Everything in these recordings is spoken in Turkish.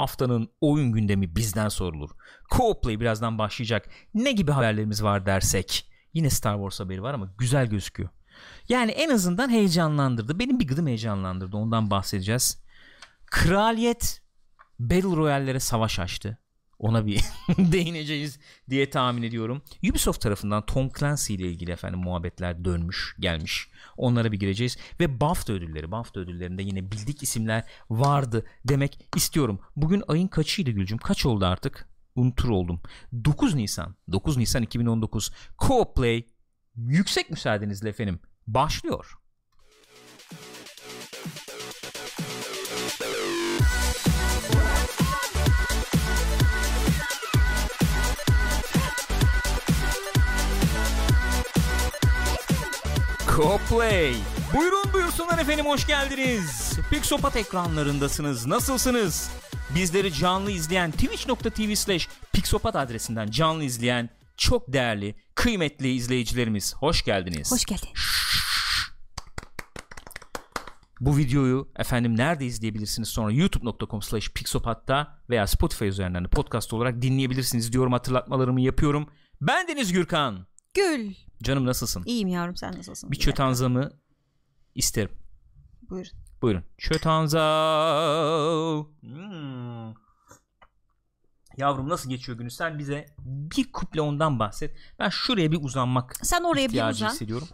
haftanın oyun gündemi bizden sorulur. Co-Play birazdan başlayacak. Ne gibi haberlerimiz var dersek. Yine Star Wars haberi var ama güzel gözüküyor. Yani en azından heyecanlandırdı. Benim bir gıdım heyecanlandırdı. Ondan bahsedeceğiz. Kraliyet Battle Royale'lere savaş açtı. Ona bir değineceğiz diye tahmin ediyorum. Ubisoft tarafından Tom Clancy ile ilgili efendim muhabbetler dönmüş, gelmiş. Onlara bir gireceğiz ve BAFTA ödülleri, BAFTA ödüllerinde yine bildik isimler vardı demek istiyorum. Bugün ayın kaçıydı Gülcüm? Kaç oldu artık? Unutur oldum. 9 Nisan. 9 Nisan 2019. Co-Play yüksek müsaadenizle efendim başlıyor. CoPlay. Buyurun buyursunlar efendim hoş geldiniz. Pixopat ekranlarındasınız. Nasılsınız? Bizleri canlı izleyen twitch.tv slash pixopat adresinden canlı izleyen çok değerli, kıymetli izleyicilerimiz hoş geldiniz. Hoş geldin. Bu videoyu efendim nerede izleyebilirsiniz sonra youtube.com slash pixopat'ta veya Spotify üzerinden de podcast olarak dinleyebilirsiniz diyorum hatırlatmalarımı yapıyorum. Ben Deniz Gürkan. Gül. Canım nasılsın? İyiyim yavrum sen nasılsın? Bir çötanzamı isterim. Buyurun. Buyurun. Çötanza. Hmm. Yavrum nasıl geçiyor günü? Sen bize bir kuple ondan bahset. Ben şuraya bir uzanmak Sen oraya bir uzan. hissediyorum.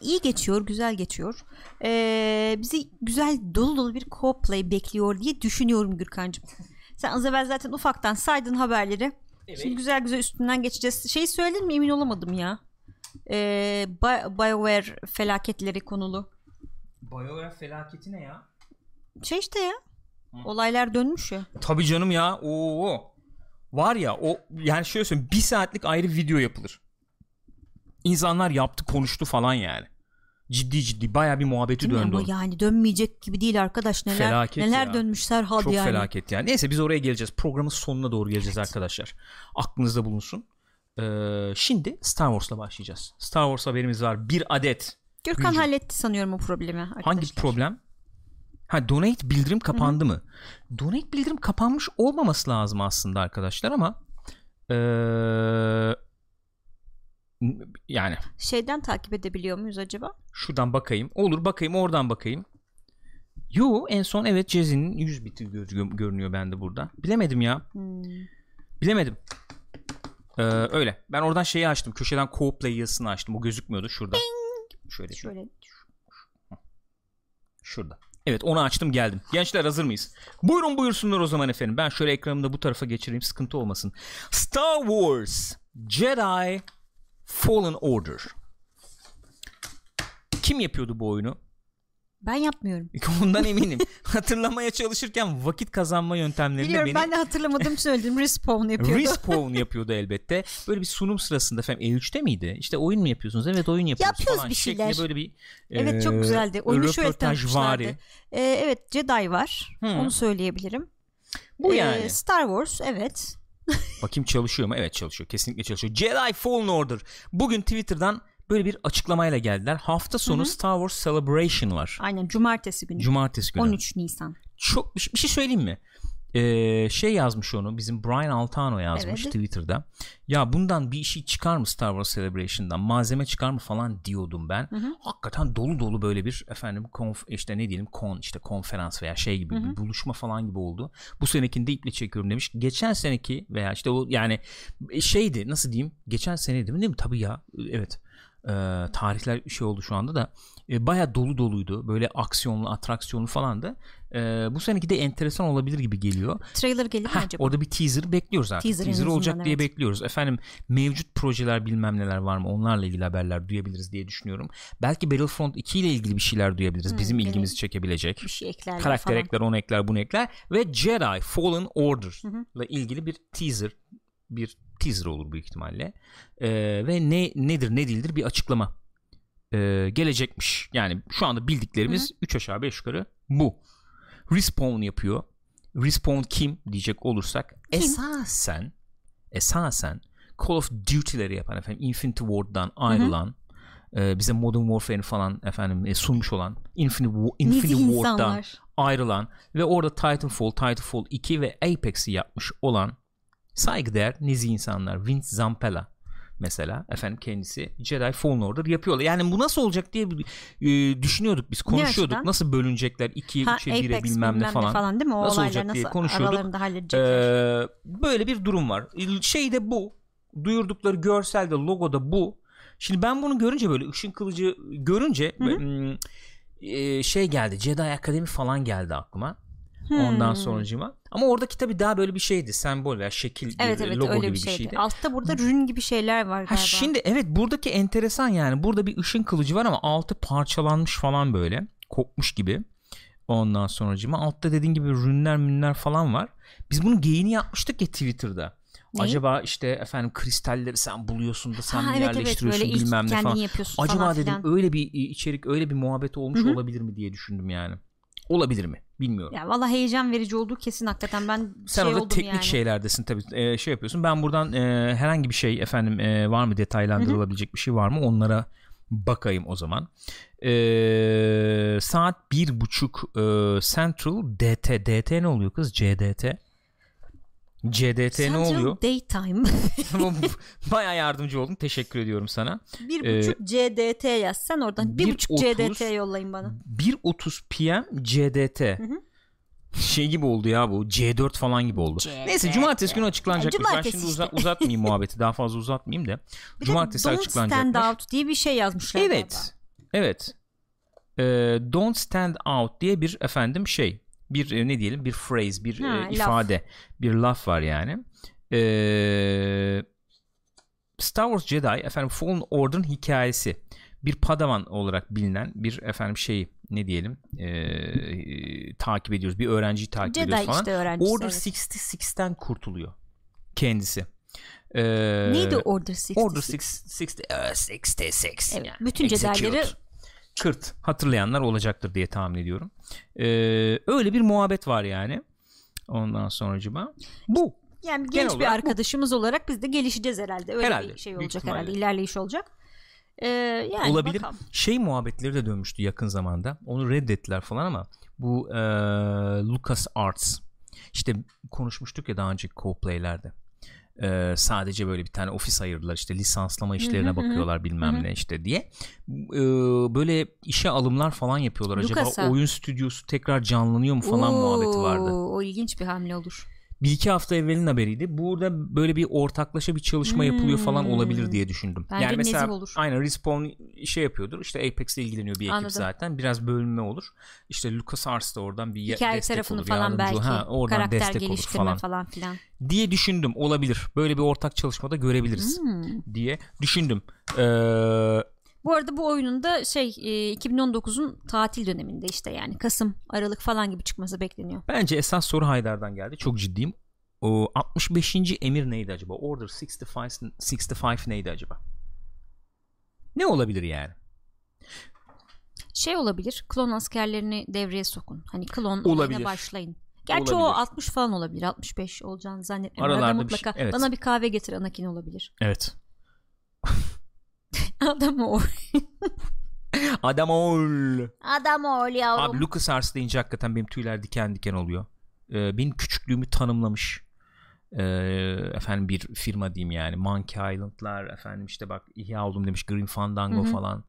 İyi geçiyor, güzel geçiyor. Ee, bizi güzel dolu dolu bir co-play bekliyor diye düşünüyorum Gürkan'cığım. Sen az evvel zaten ufaktan saydın haberleri. Şimdi güzel güzel üstünden geçeceğiz. Şey söyledin mi emin olamadım ya. Bi- BioWare felaketleri konulu. BioWare felaketi ne ya? Şey işte ya. Olaylar dönmüş ya. Tabii canım ya. Oo. Var ya o yani şöyle söyleyeyim bir saatlik ayrı video yapılır. İnsanlar yaptı konuştu falan yani. Ciddi ciddi baya bir muhabbeti Değil döndü. Ama yani dönmeyecek gibi değil arkadaş. Neler Felaket neler ya. dönmüş Serhat Çok yani. felaket yani. Neyse biz oraya geleceğiz. Programın sonuna doğru geleceğiz arkadaşlar. Aklınızda bulunsun. Ee, şimdi Star Wars'la başlayacağız. Star Wars haberimiz var. Bir adet. Gürkan Gülcüm. halletti sanıyorum o problemi arkadaşlar. Hangi problem? Ha donate bildirim kapandı mı? Donate bildirim kapanmış olmaması lazım aslında arkadaşlar ama ee, yani Şeyden takip edebiliyor muyuz acaba? şuradan bakayım. Olur bakayım oradan bakayım. Yo en son evet Jazzy'nin 100 biti gör- görünüyor bende burada. Bilemedim ya. Hmm. Bilemedim. Ee, öyle. Ben oradan şeyi açtım. Köşeden co-play yazısını açtım. O gözükmüyordu şurada. Şöyle Şöyle şurada. Evet onu açtım geldim. Gençler hazır mıyız? Buyurun buyursunlar o zaman efendim. Ben şöyle ekranımı da bu tarafa geçireyim sıkıntı olmasın. Star Wars Jedi Fallen Order. Kim yapıyordu bu oyunu? Ben yapmıyorum. Ondan eminim. Hatırlamaya çalışırken vakit kazanma yöntemlerinde Biliyorum beni ben de hatırlamadığım söyledim. Respawn yapıyordu. Respawn yapıyordu elbette. Böyle bir sunum sırasında efendim E3'te miydi? İşte oyun mu yapıyorsunuz? Evet oyun yapıyoruz Yapıyoruz falan bir şeklinde şeyler. böyle bir evet çok e, güzeldi. Oyunu şöyle tanıtmışlardı. Ee, evet Jedi var. Hı. Onu söyleyebilirim. Bu Ee, yani. Star Wars evet. Bakayım çalışıyor mu? Evet çalışıyor. Kesinlikle çalışıyor. Jedi Fallen Order. Bugün Twitter'dan böyle bir açıklamayla geldiler. Hafta sonu Star Wars Celebration var. Aynen cumartesi günü. Cumartesi günü. 13 Nisan. Çok bir, şey- bir şey söyleyeyim mi? Ee, şey yazmış onu bizim Brian Altano yazmış Evet. Twitter'da. Ya bundan bir şey çıkar mı Star Wars Celebration'dan? Malzeme çıkar mı falan diyordum ben. Hakikaten dolu dolu böyle bir efendim konf işte ne diyelim kon işte konferans veya şey gibi bir buluşma falan gibi oldu. Bu senekinde iple çekiyorum demiş. Geçen seneki veya işte o yani şeydi nasıl diyeyim? Geçen seneydi değil mi? Tabii ya. Evet. Ee, tarihler şey oldu şu anda da. E, baya dolu doluydu. Böyle aksiyonlu atraksiyonlu falan da. Ee, bu seneki de enteresan olabilir gibi geliyor. Trailer gelir mi Heh, acaba? orada bir teaser bekliyoruz artık. Teaser teaser, olacak azından, diye evet. bekliyoruz. Efendim mevcut projeler bilmem neler var mı? Onlarla ilgili haberler duyabiliriz diye düşünüyorum. Belki Battlefront 2 ile ilgili bir şeyler duyabiliriz. Bizim evet. ilgimizi çekebilecek. Bir şey eklerler karakter falan. ekler onu ekler bunu ekler ve Jedi Fallen Order ile ilgili bir teaser bir teaser olur büyük ihtimalle. Ee, ve ne nedir ne değildir bir açıklama Ee, gelecekmiş. Yani şu anda bildiklerimiz 3 aşağı 5 yukarı bu. Respawn yapıyor. Respawn kim diyecek olursak esasen esasen Call of Duty'leri yapan efendim Infinity Ward'dan ayrılan e, bize Modern Warfare'i falan efendim e, sunmuş olan Infinity, Infinity Ward'dan insanlar. ayrılan ve orada Titanfall, Titanfall 2 ve Apex'i yapmış olan saygıdeğer nezih insanlar Vince Zampella mesela efendim kendisi Jedi Fallen Order yapıyorlar. Yani bu nasıl olacak diye e, düşünüyorduk biz konuşuyorduk. açıdan? Nasıl bölünecekler 2'ye Ha, 3'e 1'e Apex bilmem ne falan. değil mi? O Nasıl olacak diye nasıl konuşuyorduk. aralarında halledecekler. Ee, böyle bir durum var. Şey de bu. Duyurdukları görselde logoda bu. Şimdi ben bunu görünce böyle ışın kılıcı görünce Hı hı. hmm, e, şey geldi. Jedi Akademi falan geldi aklıma. Ondan Hmm. sonracıma. Ama oradaki tabii daha böyle bir şeydi. Sembol veya şekil Evet evet logo öyle gibi bir şeydi. şeydi. Altta burada rün gibi şeyler var Ha galiba. şimdi evet buradaki enteresan yani. Burada bir ışın kılıcı var ama altı parçalanmış falan böyle. Kopmuş gibi. Ondan sonracıma altta dediğin gibi rünler münler falan var. Biz bunun geyini yapmıştık ya Twitter'da. Neyi? Acaba işte efendim kristalleri sen buluyorsun da sen ha, mi evet evet yerleştiriyorsun böyle bilmem ne falan. yapıyorsun Acaba falan dedim filan. öyle bir içerik öyle bir muhabbet olmuş Hı hı. olabilir mi diye düşündüm yani. Olabilir mi? Bilmiyorum. Ya valla heyecan verici olduğu kesin hakikaten ben Sen şey orada teknik yani. şeylerdesin tabii e, şey yapıyorsun. Ben buradan e, herhangi bir şey efendim e, var mı detaylandırılabilecek bir şey var mı onlara bakayım o zaman. E, saat bir buçuk e, Central DT DT ne oluyor kız CDT CDT ne Central oluyor? Daytime. Baya yardımcı oldun. Teşekkür ediyorum sana. bir Ee, buçuk CDT yaz. Sen oradan bir, bir buçuk otuz- CDT yollayın bana. 1.30 PM CDT. hı. Şey gibi oldu ya bu. C4 falan gibi oldu. CDT. Neyse cumartesi günü açıklanacak. Ben şimdi işte. uza- uzatmayayım muhabbeti. Daha fazla uzatmayayım da. Bir cumartesi Don't açıklanacakmış. Stand Out diye bir şey yazmışlar galiba. Evet. Evet. Ee, don't stand out diye bir efendim şey. Bir e, ne diyelim bir phrase, bir Ha, e, laf. ifade, bir laf var yani. Ee, Star Wars Jedi efendim Fallen Order'ın hikayesi. Bir padawan olarak bilinen bir efendim şey ne diyelim ee, takip ediyoruz. Bir öğrenciyi takip Jedi ediyoruz falan. işte. Order evet. 66'ten kurtuluyor kendisi. Ee, Neydi Order 66? Order 66 e, 66 Evet, yani. bütün. Jedi'leri Kırt hatırlayanlar olacaktır diye tahmin ediyorum. Ee, öyle bir muhabbet var yani. Ondan sonracıma bu. yani Genel genç bir olarak bu. arkadaşımız olarak biz de gelişeceğiz herhalde. Öyle Herhalde, bir şey olacak herhalde. İlerleyiş olacak. Ee, yani Olabilir. bakalım. Şey muhabbetleri de dönmüştü yakın zamanda. Onu reddettiler falan ama bu e, Lucas Arts işte konuşmuştuk ya daha önceki co-play'lerde. E, sadece böyle bir tane ofis ayırdılar işte lisanslama işlerine bakıyorlar bilmem ne işte diye. E, böyle işe alımlar falan yapıyorlar. Acaba Lucas'a. oyun stüdyosu tekrar canlanıyor mu falan muhabbeti vardı. Oo, O ilginç bir hamle olur. Bir iki hafta evvelin haberiydi. Burada böyle bir ortaklaşa bir çalışma yapılıyor falan Hmm. olabilir diye düşündüm. Bence yani mesela olur. aynen Respawn şey yapıyordur. İşte Apex'le ilgileniyor bir ekip Anladım. zaten. Biraz bölünme olur. İşte LucasArts da oradan bir Hikaye destek tarafını olur, falan yardımcı belki. olur. Ha, oradan karakter destek olur geliştirme falan. falan filan. diye düşündüm. Olabilir. Böyle bir ortak çalışmada görebiliriz Hmm. diye düşündüm. Ee, Bu arada bu oyunun da şey e, 2019'un tatil döneminde işte yani Kasım, Aralık falan gibi çıkması bekleniyor. bence esas soru Haydar'dan geldi. Çok ciddiyim. O 65. emir neydi acaba? Order 65 65 neydi acaba? Ne olabilir yani? Şey olabilir. Klon askerlerini devreye sokun. Hani klon Olabilir. başlayın. Gerçi o Olabilir. 60 falan olabilir. 65 olacağını zannetmiyorum. Aralarda Arada bir şey- mutlaka evet. bana bir kahve getir Anakin olabilir. Evet. Adam o. Adam ol. Adam ol yavrum. Abi LucasArts deyince hakikaten benim tüyler diken diken oluyor. Ee, benim küçüklüğümü tanımlamış. Ee, efendim bir firma diyeyim yani. Monkey Island'lar efendim işte bak ihya oldum demiş Green Fandango Hı hı. falan.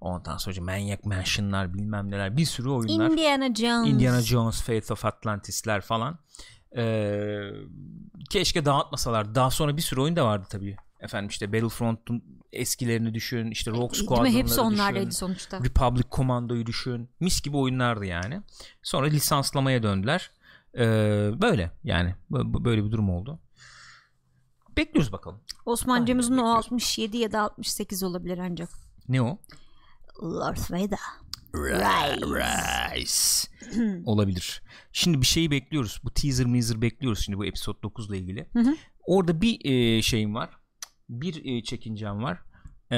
Ondan sonra Maniac Mansion'lar bilmem neler bir sürü oyunlar. Indiana Jones. Indiana Jones, Fate of Atlantis'ler falan. Ee, keşke dağıtmasalar. Daha sonra bir sürü oyun da vardı tabii. Efendim işte Battlefront'un eskilerini düşün. işte mi? Squadron'ları Hepsi onlardaydı düşün. sonuçta. Republic Commando'yu düşün. Mis gibi oyunlardı yani. Sonra lisanslamaya döndüler. Ee, böyle yani. Böyle bir durum oldu. Bekliyoruz bakalım. Osman Aynen, Cemuz'un o bekliyoruz. 67 ya da 68 olabilir ancak. Ne o? Lord Vader. Rise. Olabilir. Şimdi bir şeyi bekliyoruz. Bu teaser measer bekliyoruz şimdi bu episode 9 ile ilgili. Hı hı. Orada bir e, şeyim var. Bir e, çekincem var. e,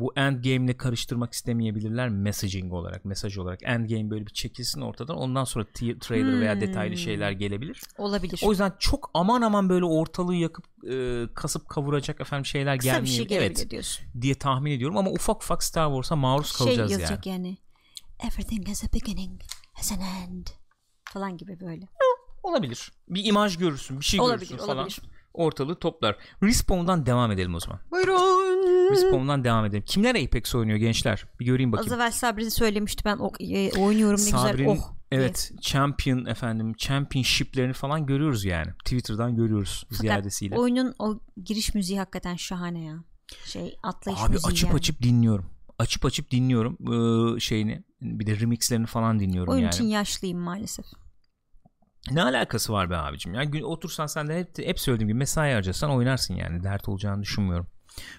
bu endgame'le karıştırmak istemeyebilirler messaging olarak mesaj olarak endgame böyle bir çekilsin ortadan ondan sonra t- trailer veya Hmm. detaylı şeyler gelebilir Olabilir. o yüzden çok aman aman böyle ortalığı yakıp e, kasıp kavuracak efendim şeyler Kısa bir gelmeyebilir şey gelebilir evet diyorsun. diye tahmin ediyorum ama ufak ufak Star Wars'a maruz Şey kalacağız yazacak yani yani. Everything has a beginning, has an end falan gibi böyle. olabilir bir imaj görürsün bir şey Olabilir, görürsün falan olabilir. Ortalığı toplar Respawn'dan devam edelim o zaman Buyurun. Respawn'dan devam edelim kimler Apex oynuyor gençler bir göreyim Az bakayım evvel Sabri söylemişti ben o- e, oynuyorum ne Sabri'nin güzel. Oh. diye. evet champion efendim championshiplerini falan görüyoruz yani Twitter'dan görüyoruz Fakat ziyadesiyle. oyunun o giriş müziği hakikaten şahane ya. Şey atlayış Abi müziği açıp yani. açıp dinliyorum. Açıp açıp dinliyorum ee, şeyini. Bir de remixlerini falan dinliyorum Oyun yani. için yaşlıyım maalesef. Ne alakası var be abicim? Ya gün otursan sen de hep, hep söylediğim gibi mesai harcasan oynarsın yani. Dert olacağını düşünmüyorum.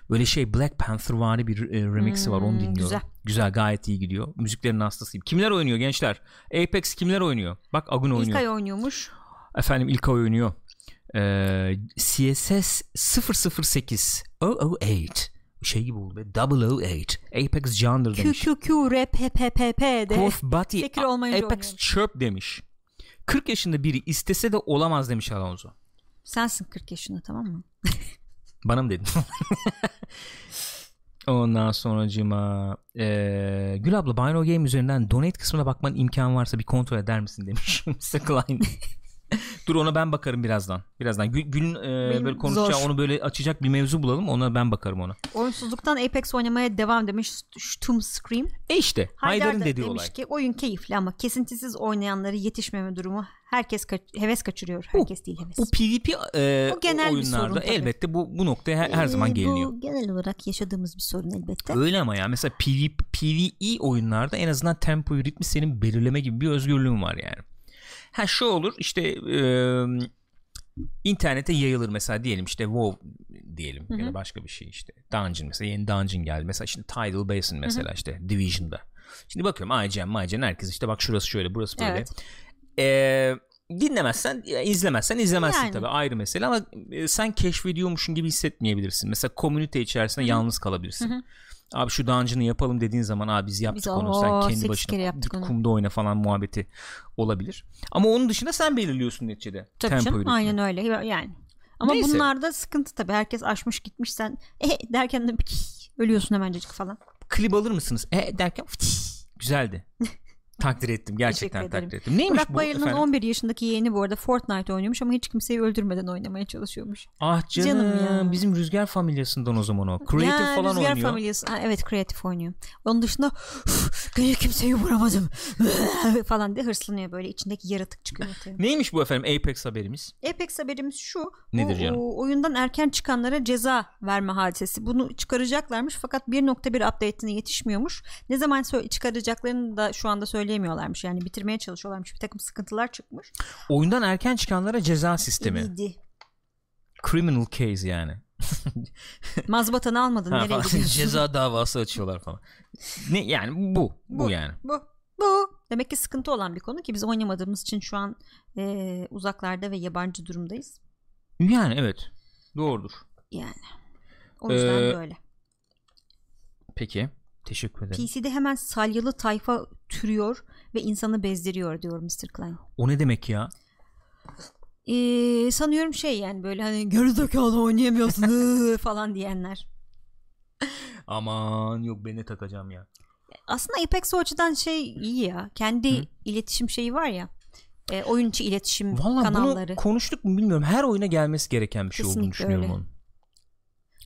Böyle şey Black Panther vari bir e, remixi var onu Hmm, dinliyorum. güzel. Güzel gayet iyi gidiyor. Müziklerin hastasıyım. Kimler oynuyor gençler? Apex kimler oynuyor? Bak Agun oynuyor. İlkay oynuyormuş. Efendim İlkay oynuyor. Ee, CSS 008 008 şey gibi oldu be 008 Apex Q demiş. Q Q R P P P P Call de. Tekrar olmayınca Apex oynuyorum. Chirp demiş. 40 yaşında biri istese de olamaz demiş Alonso. Sensin 40 yaşında tamam mı? Bana mı dedin? Ondan sonracıma ee, Gül abla Bino Game üzerinden donate kısmına bakman imkan varsa bir kontrol eder misin demiş Mr. Klein. Dur ona ben bakarım birazdan. Birazdan Gül, Gül'ün Benim böyle konuşacağı zor. onu böyle açacak bir mevzu bulalım. Ona ben bakarım ona. Oyunsuzluktan Apex oynamaya devam demiş Stum Scream. E işte Haydar Haydar'ın da dediği demiş olay. ki oyun keyifli ama kesintisiz oynayanları yetişmeme durumu herkes kaç- heves kaçırıyor. Herkes değil heves. Bu PvP e, O genel bir oyunlarda sorun elbette bu bu noktaya her, her Ee, zaman geliniyor. Bu genel olarak yaşadığımız bir sorun elbette. Öyle ama ya mesela PvP, PvE oyunlarda en azından tempoyu ritmi senin belirleme gibi bir özgürlüğün var yani. Ha şu olur işte e, internete yayılır mesela diyelim işte WoW diyelim ya da başka bir şey işte. Dungeon mesela yeni Dungeon geldi. Mesela şimdi Tidal Basin mesela işte Division'da. Şimdi bakıyorum IGN, IGN herkes işte bak şurası şöyle burası böyle. Evet. Ee, dinlemezsen izlemezsen izlemezsin Yani. tabii ayrı mesele ama sen keşfediyormuşsun gibi hissetmeyebilirsin. Mesela komünite içerisinde yalnız kalabilirsin. Abi şu dungeon'ı yapalım dediğin zaman abi biz yaptık Biz, onu "Oo, sen kendi başına git onu." kumda oyna falan muhabbeti olabilir. Ama onun dışında sen belirliyorsun neticede. Tabii tempoyu, canım aynen öyle yani. Ama Neyse. bunlarda sıkıntı tabii. Herkes aşmış gitmiş sen e, derken de ölüyorsun hemencecik falan. Klip alır mısınız? E derken güzeldi. takdir ettim gerçekten takdir ettim. Neymiş Burak bu Bayır'ın efendim? 11 yaşındaki yeğeni bu arada Fortnite oynuyormuş ama hiç kimseyi öldürmeden oynamaya çalışıyormuş. Ah canım, Canım ya. bizim Rüzgar familyasından o zaman o. Creative Ya, falan Rüzgar oynuyor. Familyası. Ha, evet Creative oynuyor. Onun dışında gene kimseyi vuramadım falan diye hırslanıyor böyle içindeki yaratık çıkıyor. Neymiş bu efendim Apex haberimiz? Apex haberimiz şu. Nedir bu, canım? o oyundan erken çıkanlara ceza verme hadisesi. Bunu çıkaracaklarmış fakat 1.1 update'ine yetişmiyormuş. Ne zaman çıkaracaklarını da şu anda söyleyemiyorlarmış. Yani bitirmeye çalışıyorlarmış. Bir takım sıkıntılar çıkmış. Oyundan erken çıkanlara ceza sistemi. İyiydi. Criminal case yani. Mazbatanı almadın. Ha, Nereye gidiyorsun? ceza davası açıyorlar falan. Ne yani bu bu, Bu. yani. Bu. Bu. Demek ki sıkıntı olan bir konu ki biz oynamadığımız için şu an e, uzaklarda ve yabancı durumdayız. Yani evet. Doğrudur. Yani. O yüzden Ee, böyle. Peki. Teşekkür ederim. PC'de hemen salyalı tayfa türüyor ve insanı bezdiriyor diyor Mr. Klein. O ne demek ya? Ee, sanıyorum şey yani böyle hani gerizekalı oynayamıyorsun falan diyenler. Aman yok beni takacağım ya. Aslında Apex o açıdan şey iyi ya. Kendi Hı. iletişim şeyi var ya. E, oyun içi iletişim Vallahi kanalları. bunu konuştuk mu bilmiyorum. Her oyuna gelmesi gereken bir şey olduğunu Kesinlikle düşünüyorum öyle. onun.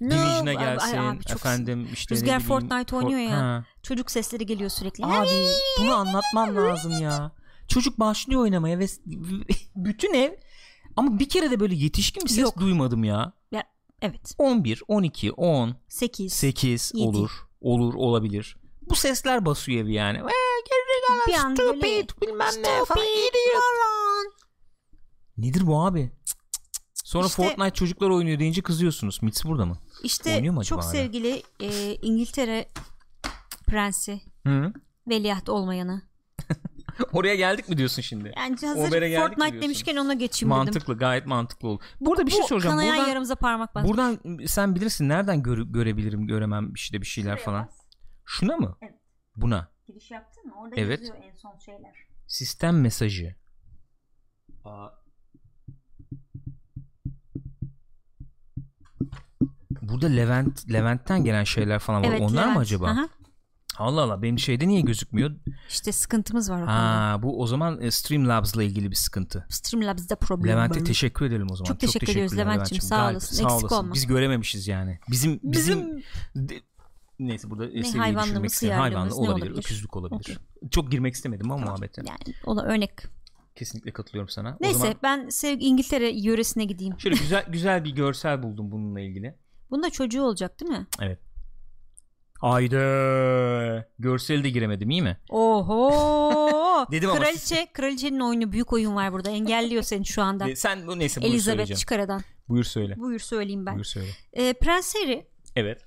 No, Division'a gelsin ay abi çok- efendim işte Rüzgar bileyim, Fortnite For- oynuyor ya. Ha. Çocuk sesleri geliyor sürekli. Abi bunu anlatmam lazım ya. Çocuk başlıyor oynamaya ve bütün ev ama bir kere de böyle yetişkin bir ses Yok. duymadım ya. Evet. 11, 12, 10, 8. 8 Yedi. olur. Olur olabilir. Bu sesler basıyor evi yani. An böyle Stupid bilmem ne falan. Nedir bu abi? Sonra İşte- Fortnite çocuklar oynuyor deyince kızıyorsunuz. Mitsi burada mı? İşte Oynuyor mu acaba çok hala? sevgili e, İngiltere prensi Hı. veliaht olmayanı Oraya geldik mi diyorsun şimdi? Yani hazır Fortnite diyorsun? demişken ona geçeyim dedim. Mantıklı gayet mantıklı oldu. Burada bir şey Bu soracağım. kanayan Buradan, yaramıza parmak bas. buradan sen bilirsin nereden göre- görebilirim göremem işte bir şeyler falan. Şuna mı? Evet. Buna. Giriş yaptın mı? Orada Evet. yazıyor en son şeyler. Sistem mesajı. Aa. Burada Levent Levent'ten gelen şeyler falan var. Evet, Onlar Levent. mı acaba? Aha. Allah Allah benim şeyde niye gözükmüyor? İşte sıkıntımız var o. Ha bu o zaman e, Streamlabs'la ilgili bir sıkıntı. Streamlabs'da problem Levent'e var. teşekkür edelim o zaman. Çok teşekkür ediyoruz teşekkürler Levent'ciğim. Levent'ciğim. Sağ olasın. Sağ olasın. olma. Biz görememişiz yani. Bizim bizim, Bizim neyse burada Ne seviyeyi düşürmek hıyarlığımız Hayvanlı olabilir, olabilir? öküzlük olabilir. Okey. Çok girmek istemedim ama muhabbete. yani o da örnek. Kesinlikle katılıyorum sana. O Neyse zaman ben sevgi İngiltere yöresine gideyim. şöyle güzel güzel bir görsel buldum bununla ilgili. Bunda çocuğu olacak değil mi? Evet. Hayda. Görseli de giremedim iyi mi? Oho. Dedim ama Kraliçe, kraliçenin oyunu büyük oyun var burada. Engelliyor seni şu anda. Sen bu neyse buyur Elizabeth söyleyeceğim. çık aradan. Buyur söyle. Buyur söyleyeyim ben. Buyur söyle. Ee, Prens Harry Evet.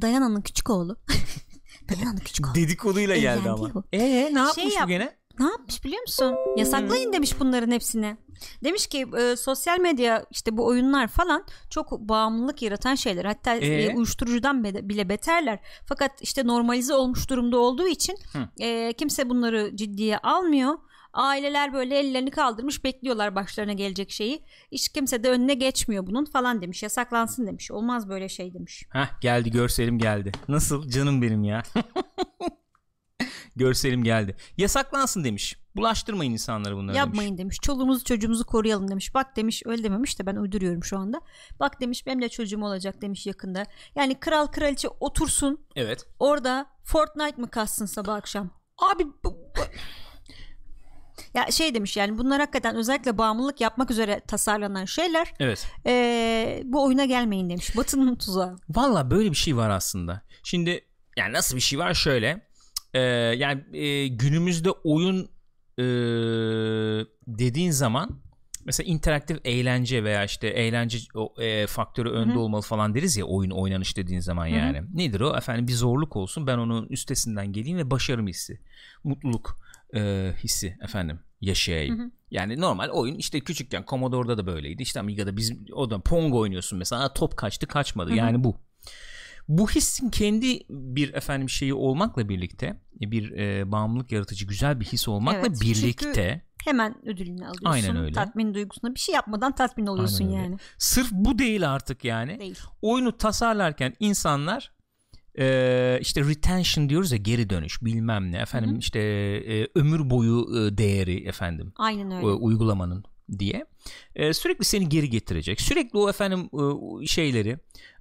Diana'nın küçük oğlu. Diana'nın küçük oğlu. Dedikoduyla geldi ama. bu. Ee ne yapmış Şey bu yap- gene? Ne yapmış biliyor musun? Yasaklayın demiş bunların hepsini. Demiş ki e, sosyal medya işte bu oyunlar falan çok bağımlılık yaratan şeyler. Hatta e, Ee? uyuşturucudan be- bile beterler. Fakat işte normalize olmuş durumda olduğu için Hı. e, kimse bunları ciddiye almıyor. Aileler böyle ellerini kaldırmış bekliyorlar başlarına gelecek şeyi. Hiç kimse de önüne geçmiyor bunun falan demiş. Yasaklansın demiş. Olmaz böyle şey demiş. Heh geldi görselim geldi. Nasıl canım benim ya. görselim geldi. Yasaklansın demiş. Bulaştırmayın insanlara bunları Yapmayın demiş. demiş. Çoluğumuzu çocuğumuzu koruyalım demiş. Bak demiş öyle dememiş de ben uyduruyorum şu anda. Bak demiş benim de çocuğum olacak demiş yakında. Yani kral kraliçe otursun Evet. orada Fortnite mı kassın sabah akşam? Abi bu, Ya şey demiş yani bunlar hakikaten özellikle bağımlılık yapmak üzere tasarlanan şeyler. evet. Ee, bu oyuna gelmeyin demiş. Batının tuzağı. Valla böyle bir şey var aslında. Şimdi yani nasıl bir şey var şöyle. Ee, yani e, günümüzde oyun e, dediğin zaman mesela interaktif eğlence veya işte eğlence e, faktörü önde Hı hı. olmalı falan deriz ya oyun oynanış dediğin zaman Hı hı. yani. Nedir o? Efendim bir zorluk olsun ben onun üstesinden geleyim ve başarım hissi. Mutluluk e, hissi efendim yaşayayım. Hı hı. Yani normal oyun işte küçükken Commodore'da da böyleydi. İşte Amiga'da biz o da Pong oynuyorsun mesela Aa, top kaçtı kaçmadı. Hı hı. Yani bu. Bu hissin kendi bir efendim şeyi olmakla birlikte bir e, bağımlılık yaratıcı güzel bir his olmakla Evet, birlikte Hemen ödülünü alıyorsun. Aynen öyle. Tatmin duygusuna bir şey yapmadan tatmin oluyorsun Aynen öyle. yani. sırf bu değil artık yani. Değil. Oyunu tasarlarken insanlar e, işte retention diyoruz ya geri dönüş bilmem ne efendim Hı hı. işte e, ömür boyu e, değeri efendim Aynen e, öyle. uygulamanın diye e, sürekli seni geri getirecek sürekli o efendim e, şeyleri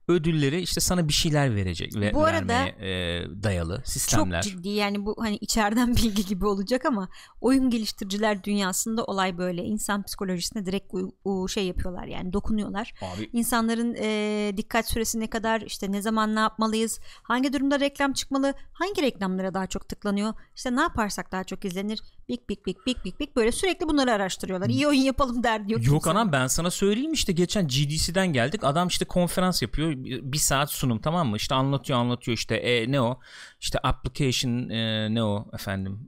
ödülleri işte sana bir şeyler verecek ve Bu arada vermeye, e, dayalı sistemler. Çok ciddi yani bu hani içeriden bilgi gibi olacak ama oyun geliştiriciler dünyasında olay böyle insan psikolojisine direkt u- u- şey yapıyorlar yani dokunuyorlar. Abi İnsanların e, dikkat süresi ne kadar işte ne zaman ne yapmalıyız hangi durumda reklam çıkmalı hangi reklamlara daha çok tıklanıyor işte ne yaparsak daha çok izlenir bik bik bik bik bik bik böyle sürekli bunları araştırıyorlar iyi oyun yapalım derdi yok. Yok kimsenin. anam ben sana söyleyeyim işte geçen GDC'den geldik adam işte konferans yapıyor bir saat sunum tamam mı? İşte anlatıyor anlatıyor işte. E, ne o? İşte application e, ne o efendim?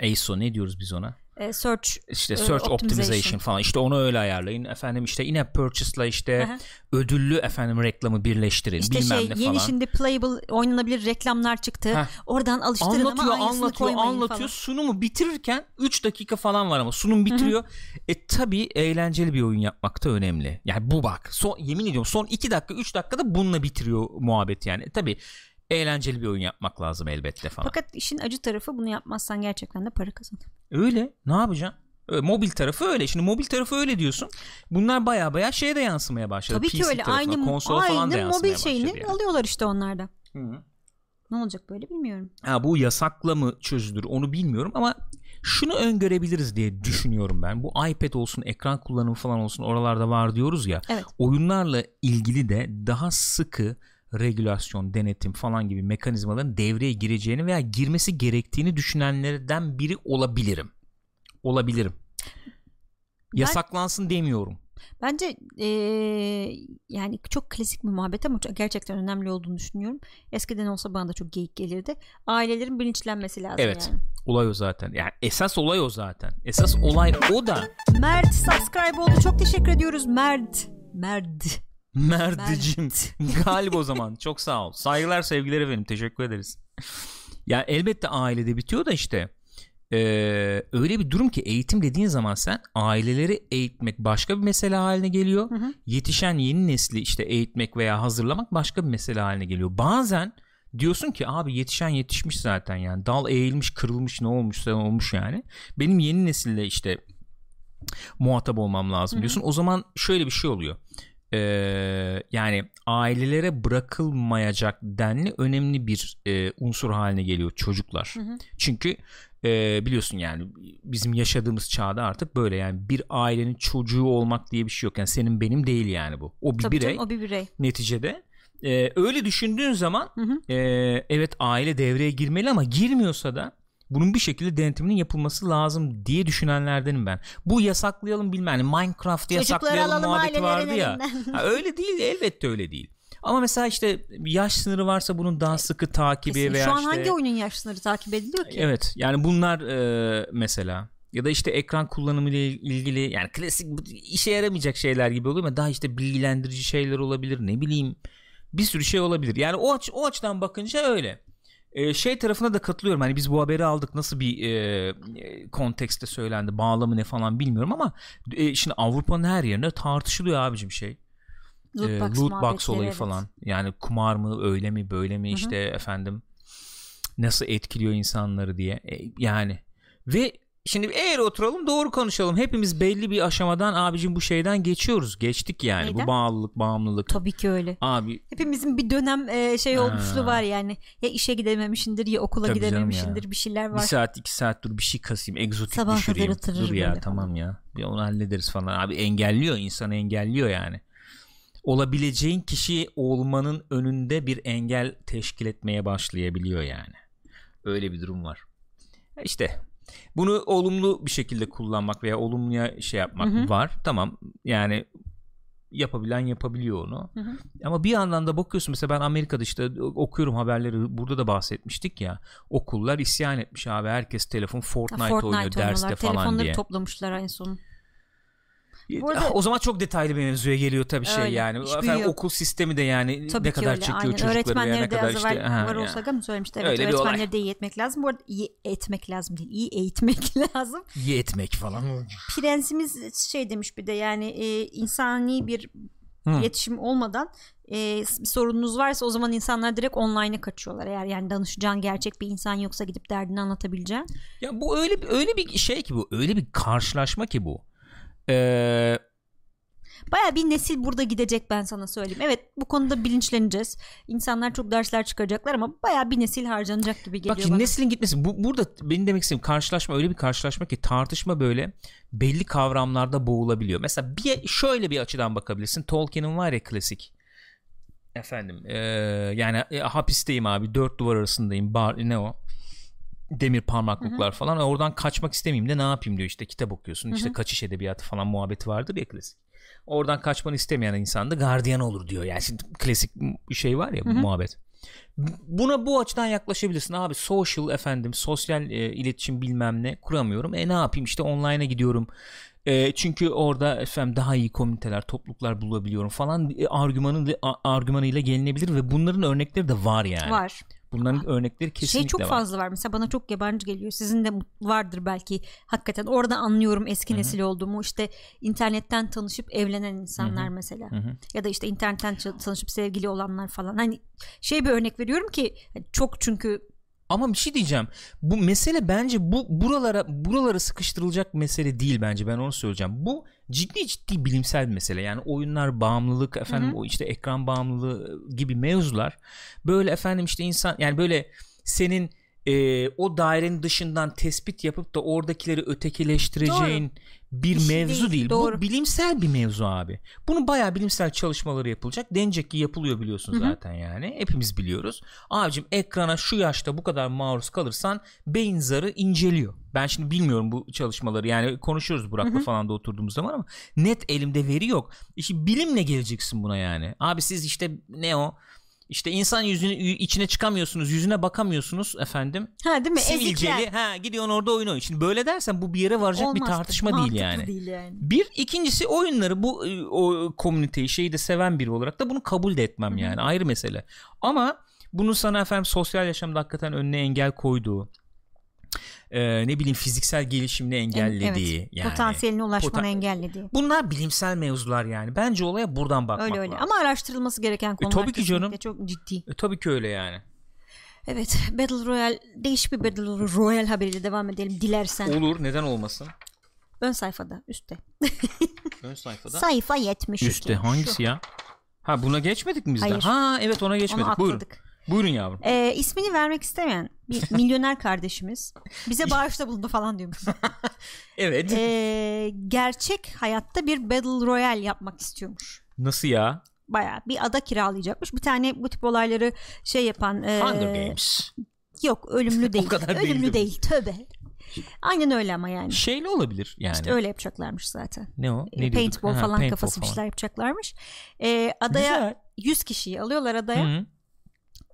E, ASO ne diyoruz biz ona E, search işte e, search optimization. optimization. falan işte onu öyle ayarlayın efendim işte in-app purchase'la işte Aha. ödüllü efendim reklamı birleştirin İşte bilmem şey ne yeni falan. şimdi playable oynanabilir reklamlar çıktı. Heh. Oradan alıştırın anlatıyor ama anlatıyor anlatıyor falan. sunumu bitirirken 3 dakika falan var ama sunum bitiriyor. E tabi eğlenceli bir oyun yapmak da önemli. Yani bu bak son yemin ediyorum son 2 dakika 3 dakikada bununla bitiriyor muhabbet yani. E, tabi eğlenceli bir oyun yapmak lazım elbette falan. Fakat işin acı tarafı bunu yapmazsan gerçekten de para kazan. Öyle ne yapacaksın? Mobil tarafı öyle. Şimdi mobil tarafı öyle diyorsun. Bunlar baya baya şeye de yansımaya başladı. Tabii ki PC öyle tarafına, aynı konsola falan da mobil şeyini yani. alıyorlar işte onlarda. Hı. Ne olacak böyle bilmiyorum. Ha, bu yasakla mı çözülür onu bilmiyorum ama şunu öngörebiliriz diye düşünüyorum ben. Bu iPad olsun, ekran kullanımı falan olsun oralarda var diyoruz ya. Evet. Oyunlarla ilgili de daha sıkı regülasyon, denetim falan gibi mekanizmaların devreye gireceğini veya girmesi gerektiğini düşünenlerden biri olabilirim. Olabilirim. Ben- Yasaklansın demiyorum. Bence e, yani çok klasik bir muhabbet ama çok, gerçekten önemli olduğunu düşünüyorum. Eskiden olsa bana da çok geyik gelirdi. Ailelerin bilinçlenmesi lazım Evet. yani. Olay o zaten. Yani esas olay o zaten. Esas olay o da. Mert subscribe oldu. Çok teşekkür ediyoruz Mert. Mert. Merdicim. Galiba o zaman. Çok sağ ol. Saygılar sevgiler efendim. Teşekkür ederiz. Ya elbette ailede bitiyor da işte ee, öyle bir durum ki eğitim dediğin zaman sen aileleri eğitmek başka bir mesele haline geliyor. Hı hı. Yetişen yeni nesli işte eğitmek veya hazırlamak başka bir mesele haline geliyor. Bazen diyorsun ki abi yetişen yetişmiş zaten yani dal eğilmiş kırılmış ne olmuşsa olmuş yani. Benim yeni nesille işte muhatap olmam lazım Hı hı. diyorsun. O zaman şöyle bir şey oluyor. Ee, yani ailelere bırakılmayacak denli önemli bir e, unsur haline geliyor çocuklar. Hı hı. Çünkü e, biliyorsun yani bizim yaşadığımız çağda artık böyle yani bir ailenin çocuğu olmak diye bir şey yok. Yani senin benim değil yani bu. O bir Tabii birey canım, o bir birey. neticede. Ee, öyle düşündüğün zaman Hı hı. e, evet aile devreye girmeli ama girmiyorsa da bunun bir şekilde denetiminin yapılması lazım diye düşünenlerdenim ben. Bu yasaklayalım bilmem Minecraft'ı Çocukları yasaklayalım muhabbeti vardı ya. Ha, öyle değil elbette öyle değil. Ama mesela işte yaş sınırı varsa bunun daha sıkı takibi Kesin. veya Şu an işte hangi oyunun yaş sınırı takip ediliyor ki? Evet yani bunlar e, mesela ya da işte ekran kullanımı ile ilgili yani klasik işe yaramayacak şeyler gibi oluyor ama daha işte bilgilendirici şeyler olabilir ne bileyim bir sürü şey olabilir. Yani o aç o açıdan bakınca öyle. E, şey tarafına da katılıyorum. Hani biz bu haberi aldık nasıl bir e, e, kontekste söylendi, bağlamı ne falan bilmiyorum ama e, şimdi Avrupa'nın her yerinde tartışılıyor abicim şey. Loot E, box, loot box olayı evet. falan. Yani kumar mı öyle mi böyle mi Hı hı. işte efendim nasıl etkiliyor insanları diye. E, yani ve şimdi eğer oturalım doğru konuşalım. Hepimiz belli bir aşamadan abicim bu şeyden geçiyoruz. Geçtik yani. Neyden? Bu bağlılık, bağımlılık. Tabii ki öyle. Abi Hepimizin bir dönem e, şey Ha. olmuşluğu var yani. Ya işe gidememişindir ya okula Tabii gidememişindir bir şeyler bir var. saat iki saat dur bir şey kasayım egzotik kadar düşüreyim. oturur Dur ya böyle tamam ya. Bir onu hallederiz falan. Abi engelliyor insanı engelliyor yani. Olabileceğin kişi olmanın önünde bir engel teşkil etmeye başlayabiliyor yani. Öyle bir durum var. İşte bunu olumlu bir şekilde kullanmak veya olumluya şey yapmak Hı hı. var. Tamam yani yapabilen yapabiliyor onu. Hı hı. Ama bir yandan da bakıyorsun mesela ben Amerika'da işte okuyorum haberleri burada da bahsetmiştik ya. Okullar isyan etmiş abi herkes telefon Ha, Fortnite, Fortnite oynuyor derste oynuyorlar. falan Telefonları diye. toplamışlar en son. E, Bu arada- o zaman çok detaylı bir mevzuya geliyor tabii şey Öyle, yani. hiçbir Efendim, okul sistemi de yani Tabii ne kadar öyle. çekiyor Aynen. çocukları Öğretmenleri ne de kadar işte. evvel ha, var ya. olsa mı söylemişti? Evet, Öyle öğretmenleri de iyi etmek lazım. Bu arada iyi etmek lazım değil. iyi eğitmek lazım. İyi etmek falan. Prensimiz şey demiş bir de yani e, insani bir Hı. iletişim olmadan e, sorununuz varsa o zaman insanlar direkt online'a kaçıyorlar. Eğer yani danışacağın gerçek bir insan yoksa gidip derdini anlatabileceğin. Ya bu öyle öyle bir şey ki bu. Öyle bir karşılaşma ki bu. Ee, Baya bir nesil burada gidecek ben sana söyleyeyim. Evet bu konuda bilinçleneceğiz. İnsanlar çok dersler çıkaracaklar ama baya bir nesil harcanacak gibi geliyor Bak şimdi bana. neslin gitmesi bu, burada benim demek istediğim karşılaşma öyle bir karşılaşma ki tartışma böyle belli kavramlarda boğulabiliyor. Mesela bir şöyle bir açıdan bakabilirsin. Tolkien'in var ya klasik efendim eee, yani e, hapisteyim abi dört duvar arasındayım bar ne o demir parmaklıklar falan. Oradan kaçmak istemeyeyim de ne yapayım? diyor. İşte kitap okuyorsun işte kaçış edebiyatı falan muhabbeti vardır ya klasik. Oradan kaçmanı istemeyen insan da gardiyan olur diyor. Yani şimdi klasik bir şey var ya bu muhabbet. Buna bu açıdan yaklaşabilirsin. Abi social efendim sosyal e, iletişim bilmem ne kuramıyorum. E ne yapayım? İşte online'a gidiyorum. E, çünkü orada efendim daha iyi komüniteler topluluklar bulabiliyorum falan e, argümanı a- argümanıyla gelinebilir ve bunların örnekleri de var yani. Var. Bunların örnekleri kesinlikle şey çok var. fazla var. Mesela bana çok yabancı geliyor. Sizin de vardır belki. Hakikaten orada anlıyorum eski nesil olduğumu. İşte internetten tanışıp evlenen insanlar mesela. hı. Ya da işte internetten tanışıp sevgili olanlar falan. Hani şey bir örnek veriyorum ki çok çünkü Ama bir şey diyeceğim. Bu mesele bence bu buralara buralara sıkıştırılacak mesele değil bence. Ben onu söyleyeceğim. Bu ciddi ciddi bilimsel bir mesele. Yani oyunlar bağımlılık efendim o işte ekran bağımlılığı gibi mevzular. Böyle efendim işte insan yani böyle senin e, o dairenin dışından tespit yapıp da oradakileri ötekileştireceğin bir, Bir mevzu değil, değil. doğru. Bu bilimsel bir mevzu abi. Bunun bayağı bilimsel çalışmaları yapılacak. Denecek ki yapılıyor biliyorsun zaten yani. Hepimiz biliyoruz. Abicim ekrana şu yaşta bu kadar maruz kalırsan beyin zarı inceliyor. Ben şimdi bilmiyorum bu çalışmaları. Yani konuşuyoruz Burak'la falan da oturduğumuz zaman ama net elimde veri yok. İşte bilimle geleceksin buna yani. Abi siz işte ne o? İşte insan yüzünü içine çıkamıyorsunuz, yüzüne bakamıyorsunuz efendim. Ha değil mi? Sivilceli. Ezikler. Ha gidiyorsun orada oyun oynuyor. Şimdi böyle dersen bu bir yere varacak bir Olmaz tartışma tabii, değil yani. değil yani. Bir ikincisi oyunları bu e, o komüniteyi şeyi de seven biri olarak da bunu kabul de etmem yani ayrı mesele. Ama bunu sana efendim sosyal yaşamda hakikaten önüne engel koyduğu e, ne bileyim fiziksel gelişimini engellediği evet. yani. Potansiyeline ulaşmanı Poten- engellediği. Bunlar bilimsel mevzular yani. Bence olaya buradan bakmak Öyle öyle. lazım. Ama araştırılması gereken konular tabii ki canım. çok ciddi. E, tabii ki öyle yani. Evet Battle Royale değişik bir Battle Royale haberiyle devam edelim dilersen. Olur neden olmasın? Ön sayfada üstte. Ön sayfada. Sayfa 72. Üstte hangisi ya? Ha buna geçmedik mi biz de? Hayır. Ha evet ona Onu geçmedik. Buyurun. atladık. Buyurun yavrum. Ee, ismini vermek istemeyen bir milyoner kardeşimiz bize bağışta bulundu falan diyormuş. Evet. Ee, gerçek hayatta bir Battle Royale yapmak istiyormuş. Nasıl ya? Baya bir ada kiralayacakmış. Bir tane bu tip olayları şey yapan e, Hunger Games. yok ölümlü değil. kadar ölümlü değildim. değil tövbe. Aynen öyle ama yani. Şeyli olabilir yani. İşte öyle yapacaklarmış zaten. Ne o? E, Ne diyorduk? paintball Ha, falan paintball kafası bir falan. şeyler yapacaklarmış. Ee, adaya Güzel. 100 kişiyi alıyorlar adaya. Hı.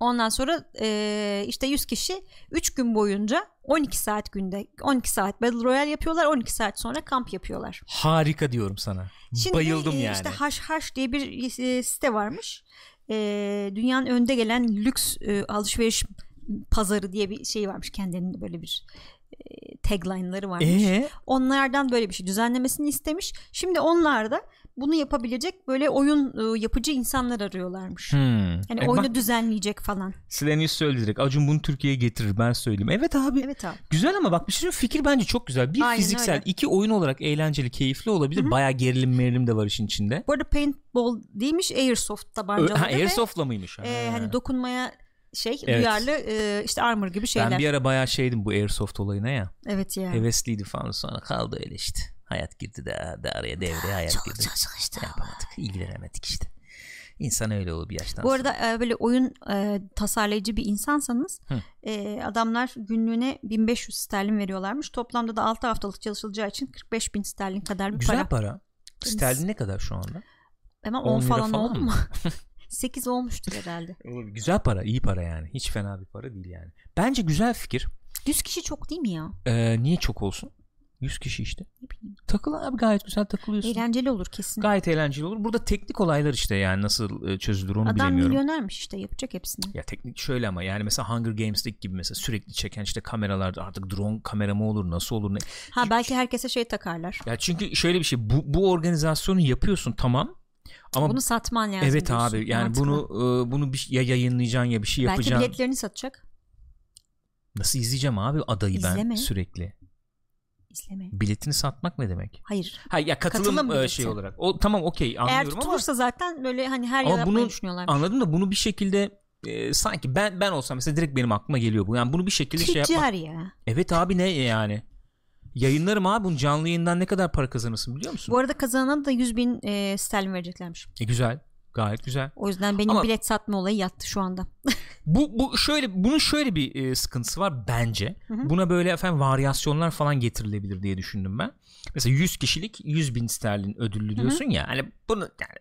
Ondan sonra e, işte 100 kişi 3 gün boyunca 12 saat günde 12 saat Battle Royale yapıyorlar. 12 saat sonra kamp yapıyorlar. Harika diyorum sana. Şimdi Bayıldım e, yani. işte Haş diye bir site varmış. E, dünyanın önde gelen lüks e, alışveriş pazarı diye bir şey varmış. Kendilerinin böyle bir e, tagline'ları varmış. Ee? Onlardan böyle bir şey düzenlemesini istemiş. Şimdi onlar da bunu yapabilecek böyle oyun e, yapıcı insanlar arıyorlarmış. Hmm. Yani E, oyunu bak, düzenleyecek falan. Silenius söyledi direkt. Acun bunu Türkiye'ye getirir ben söyleyeyim. Evet abi. Evet abi. Güzel ama bak bir şey fikir bence çok güzel. Bir Aynen fiziksel, öyle. iki oyun olarak eğlenceli, keyifli olabilir. Bayağı gerilim merilim de var işin içinde. Bu arada paintball değilmiş airsoft tabancaları ha, Airsoft'la mıymış? e, Ha. hani dokunmaya şey Evet. duyarlı e, işte armor gibi şeyler. ben bir ara bayağı şeydim bu Airsoft olayına ya. Evet ya. Hevesliydi falan sonra kaldı öyle işte. Hayat girdi de, de araya devreye hayat Çok girdi. çocuk işte ama. Yapamadık, ilgilenemedik işte. İnsan öyle olur bir yaştan Bu sonra. arada e, böyle oyun e, tasarlayıcı bir insansanız Hı. e, adamlar günlüğüne 1500 sterlin veriyorlarmış. Toplamda da 6 haftalık çalışılacağı için 45 bin sterlin kadar bir Güzel para. para. Sterlin ne kadar şu anda? Hemen 10 10 lira falan, falan oldu mu? 8 olmuştur herhalde. Güzel para, iyi para yani. Hiç fena bir para değil yani. Bence güzel fikir. 100 kişi çok değil mi ya? Ee, niye çok olsun? 100 kişi işte. Ne bileyim. Takıl abi gayet güzel takılıyorsun. Eğlenceli olur kesin. Gayet eğlenceli olur. Burada teknik olaylar işte yani nasıl e, çözülür onu Adam bilemiyorum. milyonermiş işte yapacak hepsini. Ya teknik şöyle ama yani mesela Hunger Games'teki gibi mesela sürekli çeken işte kameralar artık drone kamera mı olur nasıl olur ne. Ha belki herkese şey takarlar. Ya çünkü şöyle bir şey bu, bu organizasyonu yapıyorsun tamam ama Bunu satman lazım. evet diyorsun. abi yani Mantıklı. bunu e, bunu bir, ya yayınlayacaksın ya bir şey belki yapacaksın. biletlerini satacak. Nasıl izleyeceğim abi adayı ben İzleme. sürekli. İzleme. Biletini satmak ne demek? Hayır. Ha ya katılım, Katılım e, şey olarak. O tamam okey Eğer anlıyorum ama tutulursa zaten böyle hani her Ama yapmayı bunu düşünüyorlar. anladım da bunu bir şekilde e, sanki ben ben olsam mesela direkt benim aklıma geliyor bu. Yani bunu bir şekilde şey yapmak. Ya. Evet abi ne yani? Yayınlarım abi bunu canlı yayından ne kadar para kazanırsın biliyor musun? Bu arada kazanana da 100 bin e, sterlin vereceklermiş. E, güzel. Gayet güzel. O yüzden benim Ama- bilet satma olayı yattı şu anda. Bu bu şöyle bunun şöyle bir e, sıkıntısı var bence. hı. Buna böyle efendim varyasyonlar falan getirilebilir diye düşündüm ben. Mesela 100 kişilik 100 bin sterlin ödüllü diyorsun ya. Hani bunu yani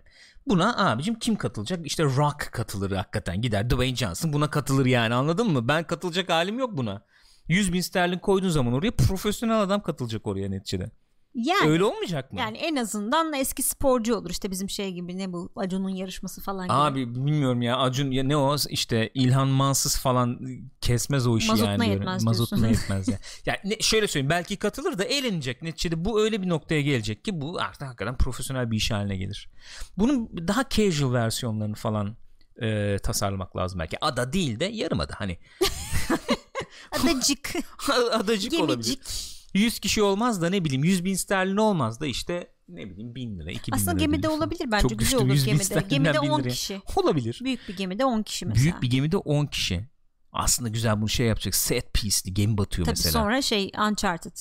buna abicim kim katılacak? İşte Rock katılır hakikaten. Gider Dwayne Johnson buna katılır yani anladın mı? Ben katılacak halim yok buna. 100 bin sterlin koyduğun zaman oraya profesyonel adam katılacak oraya neticede. Yani Öyle olmayacak mı? yani en azından eski sporcu olur işte bizim şey gibi ne bu Acun'un yarışması falan gibi. Abi bilmiyorum ya Acun ya ne o işte İlhan Mansız falan kesmez o işi Mazotuna yani. yetmez Mazotuna yetmez ya. ya ne, şöyle söyleyeyim belki katılır da eğlenecek. Neticede bu öyle bir noktaya gelecek ki bu artık hakikaten profesyonel bir iş haline gelir. Bunun daha casual versiyonlarını falan e, tasarlamak lazım belki. Ada değil de yarım ada hani. Adacık. Adacık olabilir. Gemicik. 100 kişi olmaz da ne bileyim 100 bin sterlin olmaz da işte ne bileyim 1000 lira 2000 Aslında lira gemide falan. olabilir bence Çok güzel olur 100 bin gemide. Gemide 1000 10 liraya. kişi. Olabilir. Büyük bir gemide 10 kişi mesela. Büyük bir gemide 10 kişi. Aslında güzel bunu şey yapacak. Set piece'li gemi batıyor Tabii mesela. sonra şey Uncharted.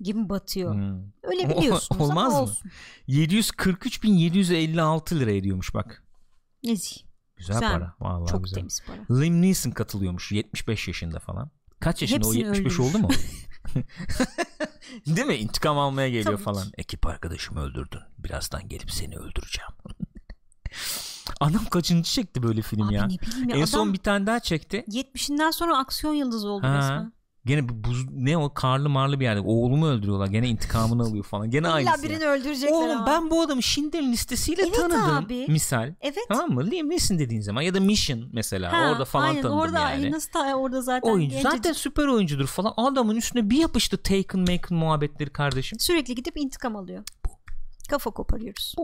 gibi batıyor. Hmm. Öyle biliyorsunuz Olmaz ama mı? olsun. 743.756 lira ediyormuş bak. Nezih. Güzel, Güzel. para. Vallahi Çok güzel. temiz para. Liam Neeson katılıyormuş 75 yaşında falan. Kaç yaşında Hepsini o 75 öldürür. oldu mu? Değil mi? İntikam almaya geliyor Tabii falan. ki. Ekip arkadaşımı öldürdün. Birazdan gelip seni öldüreceğim. Adam kaçıncı çekti böyle film Abi ya? ne bileyim ya En adam son bir tane daha çekti. 70'inden sonra aksiyon yıldızı oldu Ha. resmen. Gene bu buz, ne o karlı marlı bir yerde. Oğlumu öldürüyorlar. Gene intikamını alıyor falan. Gene İlla aynısı. birini ya. öldürecekler Oğlum ama. ben bu adamı Schindler'in listesiyle Evet tanıdım. abi. Misal. Evet. Tamam mı? Liam Neeson dediğin zaman ya da Mission mesela. Ha, orada falan aynen, tanıdım orada, yani. Nasıl ta- orada zaten oyuncu. gencecik. Zaten süper oyuncudur falan. Adamın üstüne bir yapıştı Taken Maken muhabbetleri kardeşim. Sürekli gidip intikam alıyor. Kafa koparıyoruz.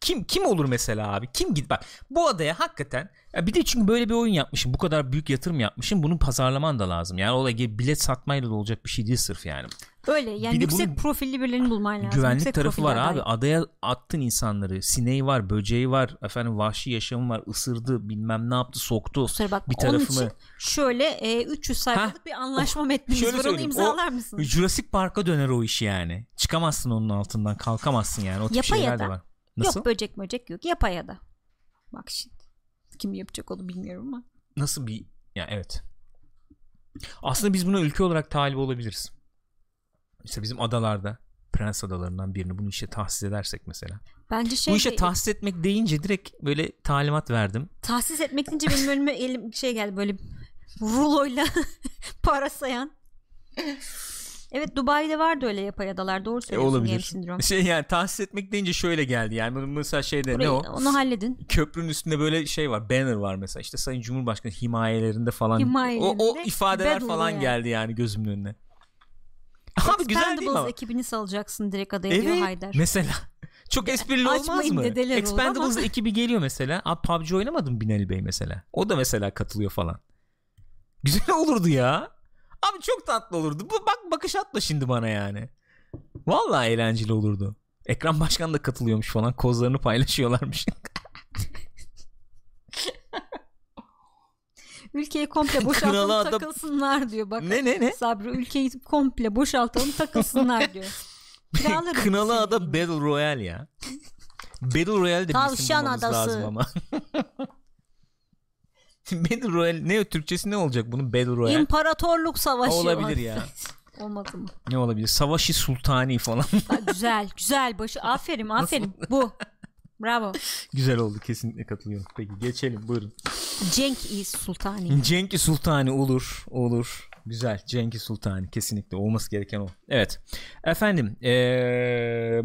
Kim kim olur mesela abi? Kim git bak bu adaya hakikaten ya bir de çünkü böyle bir oyun yapmışım. Bu kadar büyük yatırım yapmışım. Bunun pazarlaman da lazım. Yani olay gibi bilet satmayla da olacak bir şey değil sırf yani. Öyle yani Bir de yüksek profilli birilerini bulman lazım. Güvenlik Yüksek tarafı var abi. aday. Adaya attın insanları. Sineği var, böceği var. Efendim vahşi yaşamı var. ısırdı, bilmem ne yaptı, soktu. Kusura bak bir onun tarafımı- için şöyle e, 300 sayfalık bir anlaşma metnimiz şöyle var onu imzalar mısın? Jurassic Park'a döner o iş yani. Çıkamazsın onun altından, kalkamazsın yani. O tip Yapa ya şeyler de da. var. Nasıl? Yok böcek böcek yok yapaya da. Bak şimdi. Kim yapacak onu bilmiyorum ama. Nasıl bir ya evet. Aslında biz buna ülke olarak talip olabiliriz. İşte bizim adalarda Prens adalarından birini bunu işe tahsis edersek mesela. Bence şey Bu işe tahsis etmek deyince direkt böyle talimat verdim. tahsis etmek deyince benim önüme elim şey geldi böyle ruloyla para sayan. Evet Dubai'de vardı öyle yapay adalar doğru E, söylüyorsun Game olabilir. Syndrome. Şey yani tahsis etmek deyince şöyle geldi. Yani mesela şeyde Burayı, ne o? Onu halledin. Köprünün üstünde böyle şey var. Banner var mesela. İşte Sayın Cumhurbaşkanı himayelerinde falan. O, o Himayelerinde ifadeler falan Royale. geldi yani gözümün önüne. Abi güzel değil mi ama? ekibini salacaksın direkt adaya diyor Evet. Haydar. Mesela. Çok esprili olmaz mı? Expendables ama. ekibi geliyor mesela. Abi PUBG oynamadın Binali Bey mesela? O da mesela katılıyor falan. Güzel olurdu ya. Abi çok tatlı olurdu. Bu bak bakış atma şimdi bana yani. Vallahi eğlenceli olurdu. Ekran Başkan da katılıyormuş falan. Kozlarını paylaşıyorlarmış. Ülkeyi komple boşaltalım adam- takılsınlar diyor. Bak ne ne ne? Sabri ülkeyi komple boşaltalım takılsınlar diyor. Kiralarım Kınalı. Ada Battle Royale ya. Battle Royale de Tavşan Adası. lazım ama. Battle Royale ne Türkçesi ne olacak bunun Battle Royale? İmparatorluk savaşı Olabilir ya. Olmadı mı? Ne olabilir? Savaşı Sultani falan. Ha, güzel güzel başı aferin aferin bu. Bravo. Güzel oldu kesinlikle katılıyorum. Peki geçelim buyurun. Cenk İz Sultani. Cenki Sultani olur olur. Güzel Cenki Sultani kesinlikle olması gereken o. Evet. Efendim ee,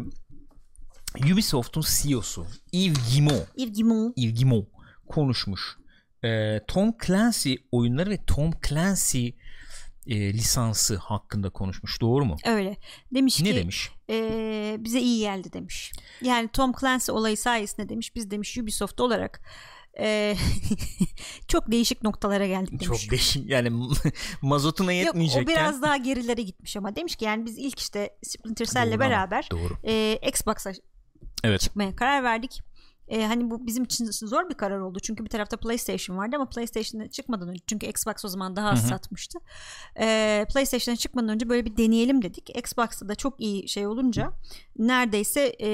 Ubisoft'un CEO'su Yves Guillemot Yves Guillemot. Yves Guillemot konuşmuş. Ee, Tom Clancy oyunları ve Tom Clancy e, lisansı hakkında konuşmuş. Doğru mu? Öyle. Demiş Ne ki demiş? e, bize iyi geldi demiş. Yani Tom Clancy olayı sayesinde demiş biz demiş Ubisoft olarak e, çok değişik noktalara geldik demiş. Çok değişik. Yani mazotuna Yok yetmeyecekken. o biraz daha gerilere gitmiş ama demiş ki yani biz ilk işte Splinter Cell'le beraber Doğru. e, Xbox'a Evet. çıkmaya karar verdik. E, hani bu bizim için zor bir karar oldu. Çünkü bir tarafta PlayStation vardı ama PlayStation'a çıkmadan önce çünkü Xbox o zaman daha az Hı hı. satmıştı. E, PlayStation'a çıkmadan önce böyle bir deneyelim dedik. Xbox'ta da çok iyi şey olunca neredeyse e,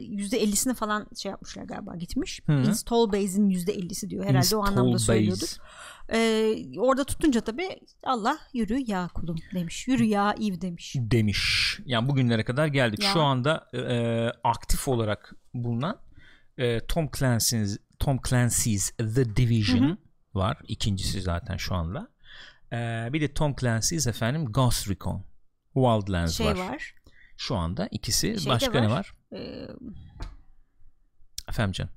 %50'sini falan şey yapmışlar galiba gitmiş. Hı hı. Install base'in %50'si diyor. Herhalde o Install anlamda base. söylüyordur. E, orada tutunca tabii Allah yürü ya kulum demiş. Yürü ya Eve demiş. demiş. Yani bugünlere kadar geldik. Ya. Şu anda e, aktif olarak bulunan e, Tom Clancy's Tom Clancy's The Division Hı hı. var. İkincisi zaten şu anda. E, bir de Tom Clancy's efendim Ghost Recon Wildlands Şey var. var. Şu anda ikisi. Şey Başka ne var. var? E, Efendim canım.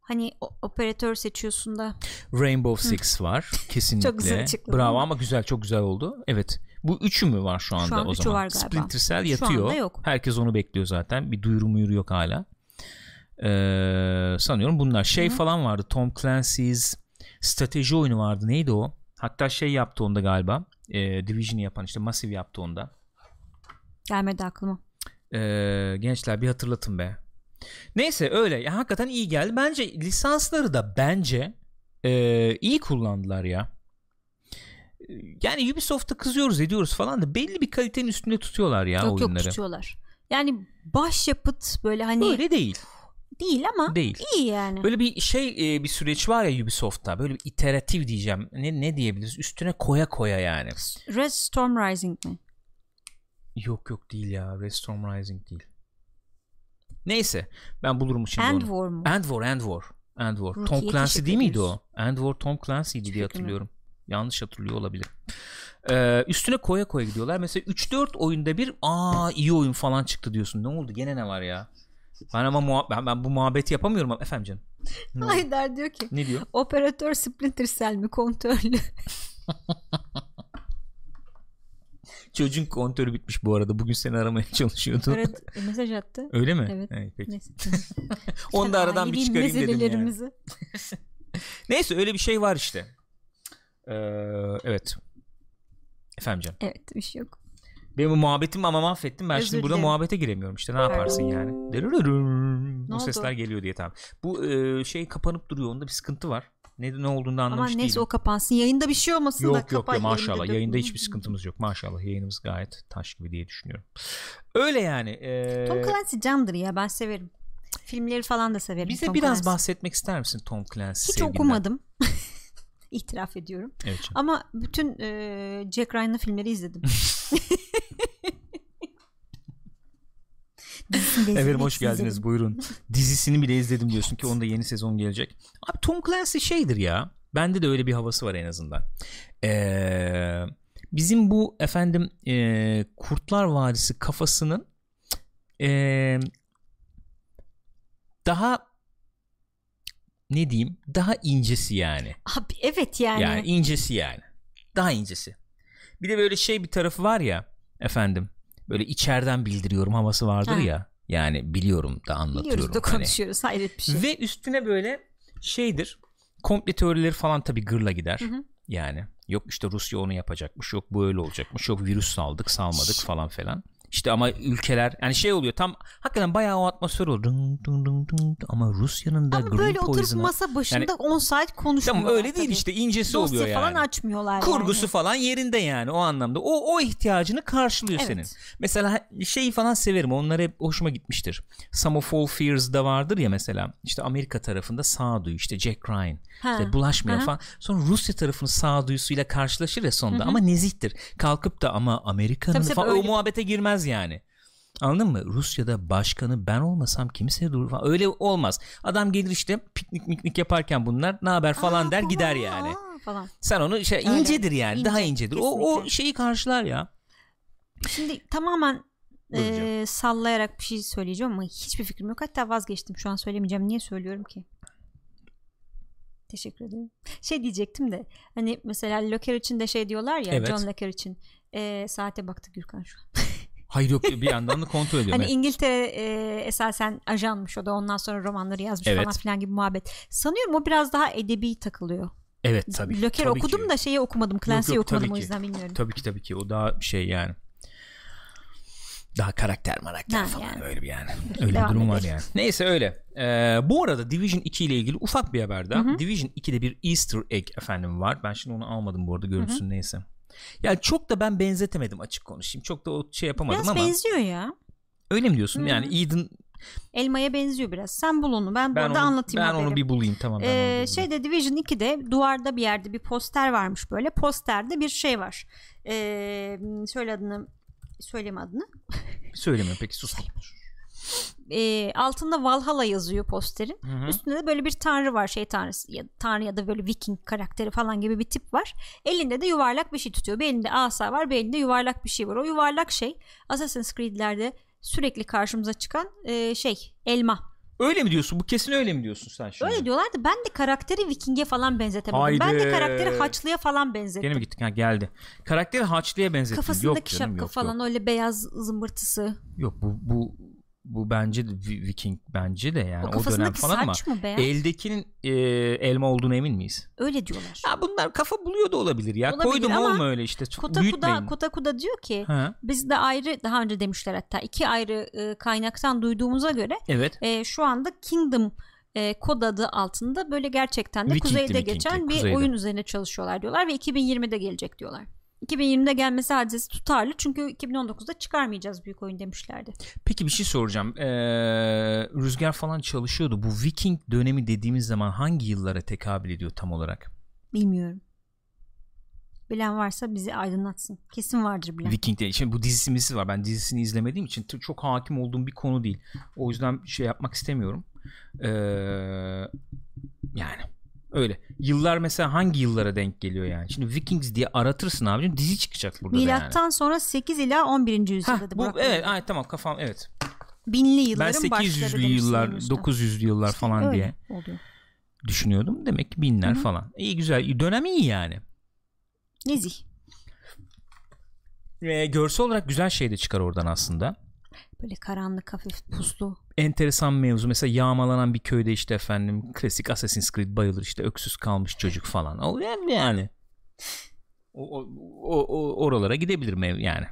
hani operatör seçiyorsun da Rainbow Six var. Kesinlikle. güzel açıkladın Bravo ama. güzel çok güzel oldu. Evet. Bu üçü mü var şu anda an o zaman? var galiba. Splinter Cell Şu yatıyor. anda yok. Herkes onu bekliyor zaten. Bir duyuru muyuru yok hala. Ee, sanıyorum bunlar. Şey Hı hı. falan vardı. Tom Clancy's strateji oyunu vardı. Neydi o? Hatta şey yaptı onda galiba. Ee, Division'ı yapan işte Massive yaptı onda. gelmedi aklıma. Ee, gençler bir hatırlatın be. Neyse öyle. Ya, hakikaten iyi geldi. Bence lisansları da bence e, iyi kullandılar ya. yani Ubisoft'a kızıyoruz ediyoruz falan da belli bir kalitenin üstünde tutuyorlar ya yok oyunları. yok tutuyorlar. Yani başyapıt böyle hani Öyle değil. Değil ama Değil. iyi yani. Böyle bir şey e, bir süreç var ya Ubisoft'ta. Böyle bir iteratif diyeceğim. Ne ne diyebiliriz? Üstüne koya koya yani. Red Storm Rising mi? Yok yok değil ya. Red Storm Rising değil. Neyse. Ben bulurum şimdi End onu. War mu? End War, End War. End War. Tom Clancy değil miydi o? End War Tom Clancy'ydi diye hatırlıyorum. Yanlış hatırlıyor olabilir. Ee, üstüne koya koya gidiyorlar. Mesela 3-4 oyunda bir aa iyi oyun falan çıktı diyorsun. Ne oldu? Gene ne var ya? Ben ama muha- ben, ben bu muhabbeti yapamıyorum ama efendim canım. Ne, oldu? Haydar diyor ki ne diyor? operatör Splinter Cell mi kontörlü? Çocuğun kontörü bitmiş bu arada. Bugün seni aramaya çalışıyordu. Evet, mesaj attı. Öyle mi? Evet. Evet, peki. Neyse. Onu da aradan bir çıkarayım dedim yani. Neyse öyle bir şey var işte. Ee, evet. Efendim canım. Evet bir şey yok. Benim bu muhabbetim ama mahvettim. Ben Özür şimdi burada dilerim. muhabbete giremiyorum işte. Ne yaparsın yani? Dırırırım. Bu oldu? sesler geliyor diye tamam. Bu e, şey kapanıp duruyor. Onda bir sıkıntı var. Ne, ne olduğunu da Ama anlamış neyse değilim. o kapansın. Yayında bir şey olmasın da Yok yok ya maşallah. yayında Yayında hiçbir sıkıntımız yok. Maşallah yayınımız gayet taş gibi diye düşünüyorum. Öyle yani. e, Tom Clancy candır ya ben severim. Filmleri falan da severim. bize Tom biraz Clancy. bahsetmek ister misin Tom Clancy Hiç sevginden? okumadım. İtiraf ediyorum. Evet canım. Ama bütün e, Jack Ryan'lı filmleri izledim. Efendim hoş geldiniz izledim. buyurun. Dizisini bile izledim diyorsun ki onda yeni sezon gelecek. Abi Tom Clancy şeydir ya. Bende de öyle bir havası var en azından. Ee, bizim bu efendim e, Kurtlar Vadisi kafasının e, daha ne diyeyim daha incesi yani. Abi evet yani. Yani incesi yani. Daha incesi. Bir de böyle şey bir tarafı var ya efendim. Böyle içeriden bildiriyorum havası vardır Ha. ya. Yani biliyorum da anlatıyorum. Biliyoruz da hani. konuşuyoruz. Hayret bir şey. Ve üstüne böyle şeydir. Komple teorileri falan tabii gırla gider. Hı hı. Yani yok işte Rusya onu yapacakmış. Yok bu öyle olacakmış. Yok virüs saldık salmadık falan filan. İşte ama ülkeler yani şey oluyor tam hakikaten bayağı o atmosfer oluyor. Dın dın dın dın. Ama Rusya'nın da Ama Green böyle oturup Poison'a- masa başında Yani- 10 saat konuşmuyorlar. Tamam öyle değil tabii. işte incesi Dosya oluyor yani. falan açmıyorlar Kurgusu yani. falan yerinde yani o anlamda. O o ihtiyacını karşılıyor Evet. senin. Mesela şeyi falan severim. Onlar hep hoşuma gitmiştir. Some of All Fears'da vardır ya mesela. işte Amerika tarafında sağduyu işte Jack Ryan. Ha. İşte bulaşmıyor Aha. falan. Sonra Rusya tarafının sağduyusuyla karşılaşır ya sonunda. Ama nezihtir. Kalkıp da ama Amerika'nın Tabii tabii falan o öyle. muhabbete girmez yani. Anladın mı? Rusya'da başkanı ben olmasam kimse durur falan. Öyle olmaz. Adam gelir işte piknik miknik yaparken bunlar ne haber falan Aa, der falan, gider yani. aa, falan. Sen onu şey Öyle. incedir yani. İnce, daha incedir. O o şeyi karşılar ya. Şimdi tamamen e, sallayarak bir şey söyleyeceğim ama hiçbir fikrim yok. Hatta vazgeçtim. Şu an söylemeyeceğim. Niye söylüyorum ki? Teşekkür ederim. Şey diyecektim de hani mesela Locker için de şey diyorlar ya Evet. John Locker için e, saate baktı Gürkan şu an. Hayır yok bir yandan da kontrol ediyorum. Hani evet. İngiltere e, esasen ajanmış o da ondan sonra romanları yazmış Evet. falan filan gibi muhabbet. Sanıyorum o biraz daha edebi takılıyor. evet tabii. Locker tabii okudum ki. da şeyi okumadım. Clancy'yi okumadım o ki. yüzden bilmiyorum. Tabii ki tabii ki. O daha şey yani. Daha karakter marakter Ha, falan yani. öyle bir yani. Öyle bir durum var edelim. yani. Neyse öyle. Ee, bu arada Division 2 ile ilgili ufak bir haber daha. Hı hı. Division 2'de bir Easter egg efendim var. Ben şimdi onu almadım bu arada görürsün neyse. Ya çok da ben benzetemedim açık konuşayım. Çok da o şey yapamadım Biraz ama benziyor ya. öyle mi diyorsun? Hı. Yani Eden Elmaya benziyor biraz. Sen bul onu. Ben, ben burada onu, anlatayım ben haberi. onu bir bulayım tamam. Ee, şeyde Division 2'de duvarda bir yerde bir poster varmış böyle. Posterde bir şey var. Ee, söyle adını söyleme adını. Söyleme peki sus. Ee, altında Valhalla yazıyor posterin. Hı hı. Üstünde de böyle bir tanrı var şey tanrısı ya tanrı ya da böyle viking karakteri falan gibi bir tip var. Elinde de yuvarlak bir şey tutuyor. Bir elinde asa var bir elinde yuvarlak bir şey var. O yuvarlak şey Assassin's Creed'lerde sürekli karşımıza çıkan e, şey elma. Öyle mi diyorsun? Bu kesin öyle mi diyorsun sen şimdi? Öyle diyorlar da ben de karakteri viking'e falan benzetemedim. Ben Haydi. de karakteri haçlıya falan benzettim. Gene mi gittik? Ha geldi. Karakteri Haçlı'ya benzettin. Kafasındaki yok canım, şapka yok, falan Yok. öyle beyaz zımbırtısı. yok bu bu bu bence de Vi- Viking bence de yani o o, dönem falan ama mı beyaz? eldekinin e, elma olduğuna emin miyiz? Öyle diyorlar. Ya bunlar kafa buluyor da olabilir ya. Olabilir Koydum ama olma öyle işte. Çok Kotaku'da, büyütmeyin. Kotaku'da diyor ki Ha, biz de ayrı daha önce demişler hatta iki ayrı e, kaynaktan duyduğumuza göre evet. e, şu anda Kingdom e, kod adı altında böyle gerçekten de Vikingli, kuzeyde Vikingli, geçen bir kuzeyde. oyun üzerine çalışıyorlar diyorlar ve 2020'de gelecek diyorlar. 2020'de gelmesi hadisesi tutarlı çünkü 2019'da çıkarmayacağız büyük oyun demişlerdi. Peki bir şey soracağım. Ee, Rüzgar falan çalışıyordu. Bu Viking dönemi dediğimiz zaman hangi yıllara tekabül ediyor tam olarak? Bilmiyorum. Bilen varsa bizi aydınlatsın. Kesin vardır bilen. Viking Şimdi bu dizisi var. Ben dizisini izlemediğim için çok hakim olduğum bir konu değil. O yüzden şey yapmak istemiyorum. Ee, yani öyle. Yıllar mesela hangi yıllara denk geliyor yani? Şimdi Vikings diye aratırsın abicim dizi çıkacak burada da yani. Milattan sonra 8 ila 11. yüzyılda bu, Burak evet, ay, tamam kafam evet. Binli Ben yılların başları 800'lü demiş yıllar, sanırım usta. 900'lü yıllar falan Öyle diye oluyor. düşünüyordum. Demek ki binler Hı hı. falan. İyi güzel. Dönem iyi yani. Nezih. Ve görsel olarak güzel şey de çıkar oradan aslında. Böyle karanlık hafif puslu. Enteresan mevzu. Mesela yağmalanan bir köyde işte efendim klasik Assassin's Creed bayılır işte öksüz kalmış çocuk falan. O yani. O, o, o- o- oralara gidebilir mev yani.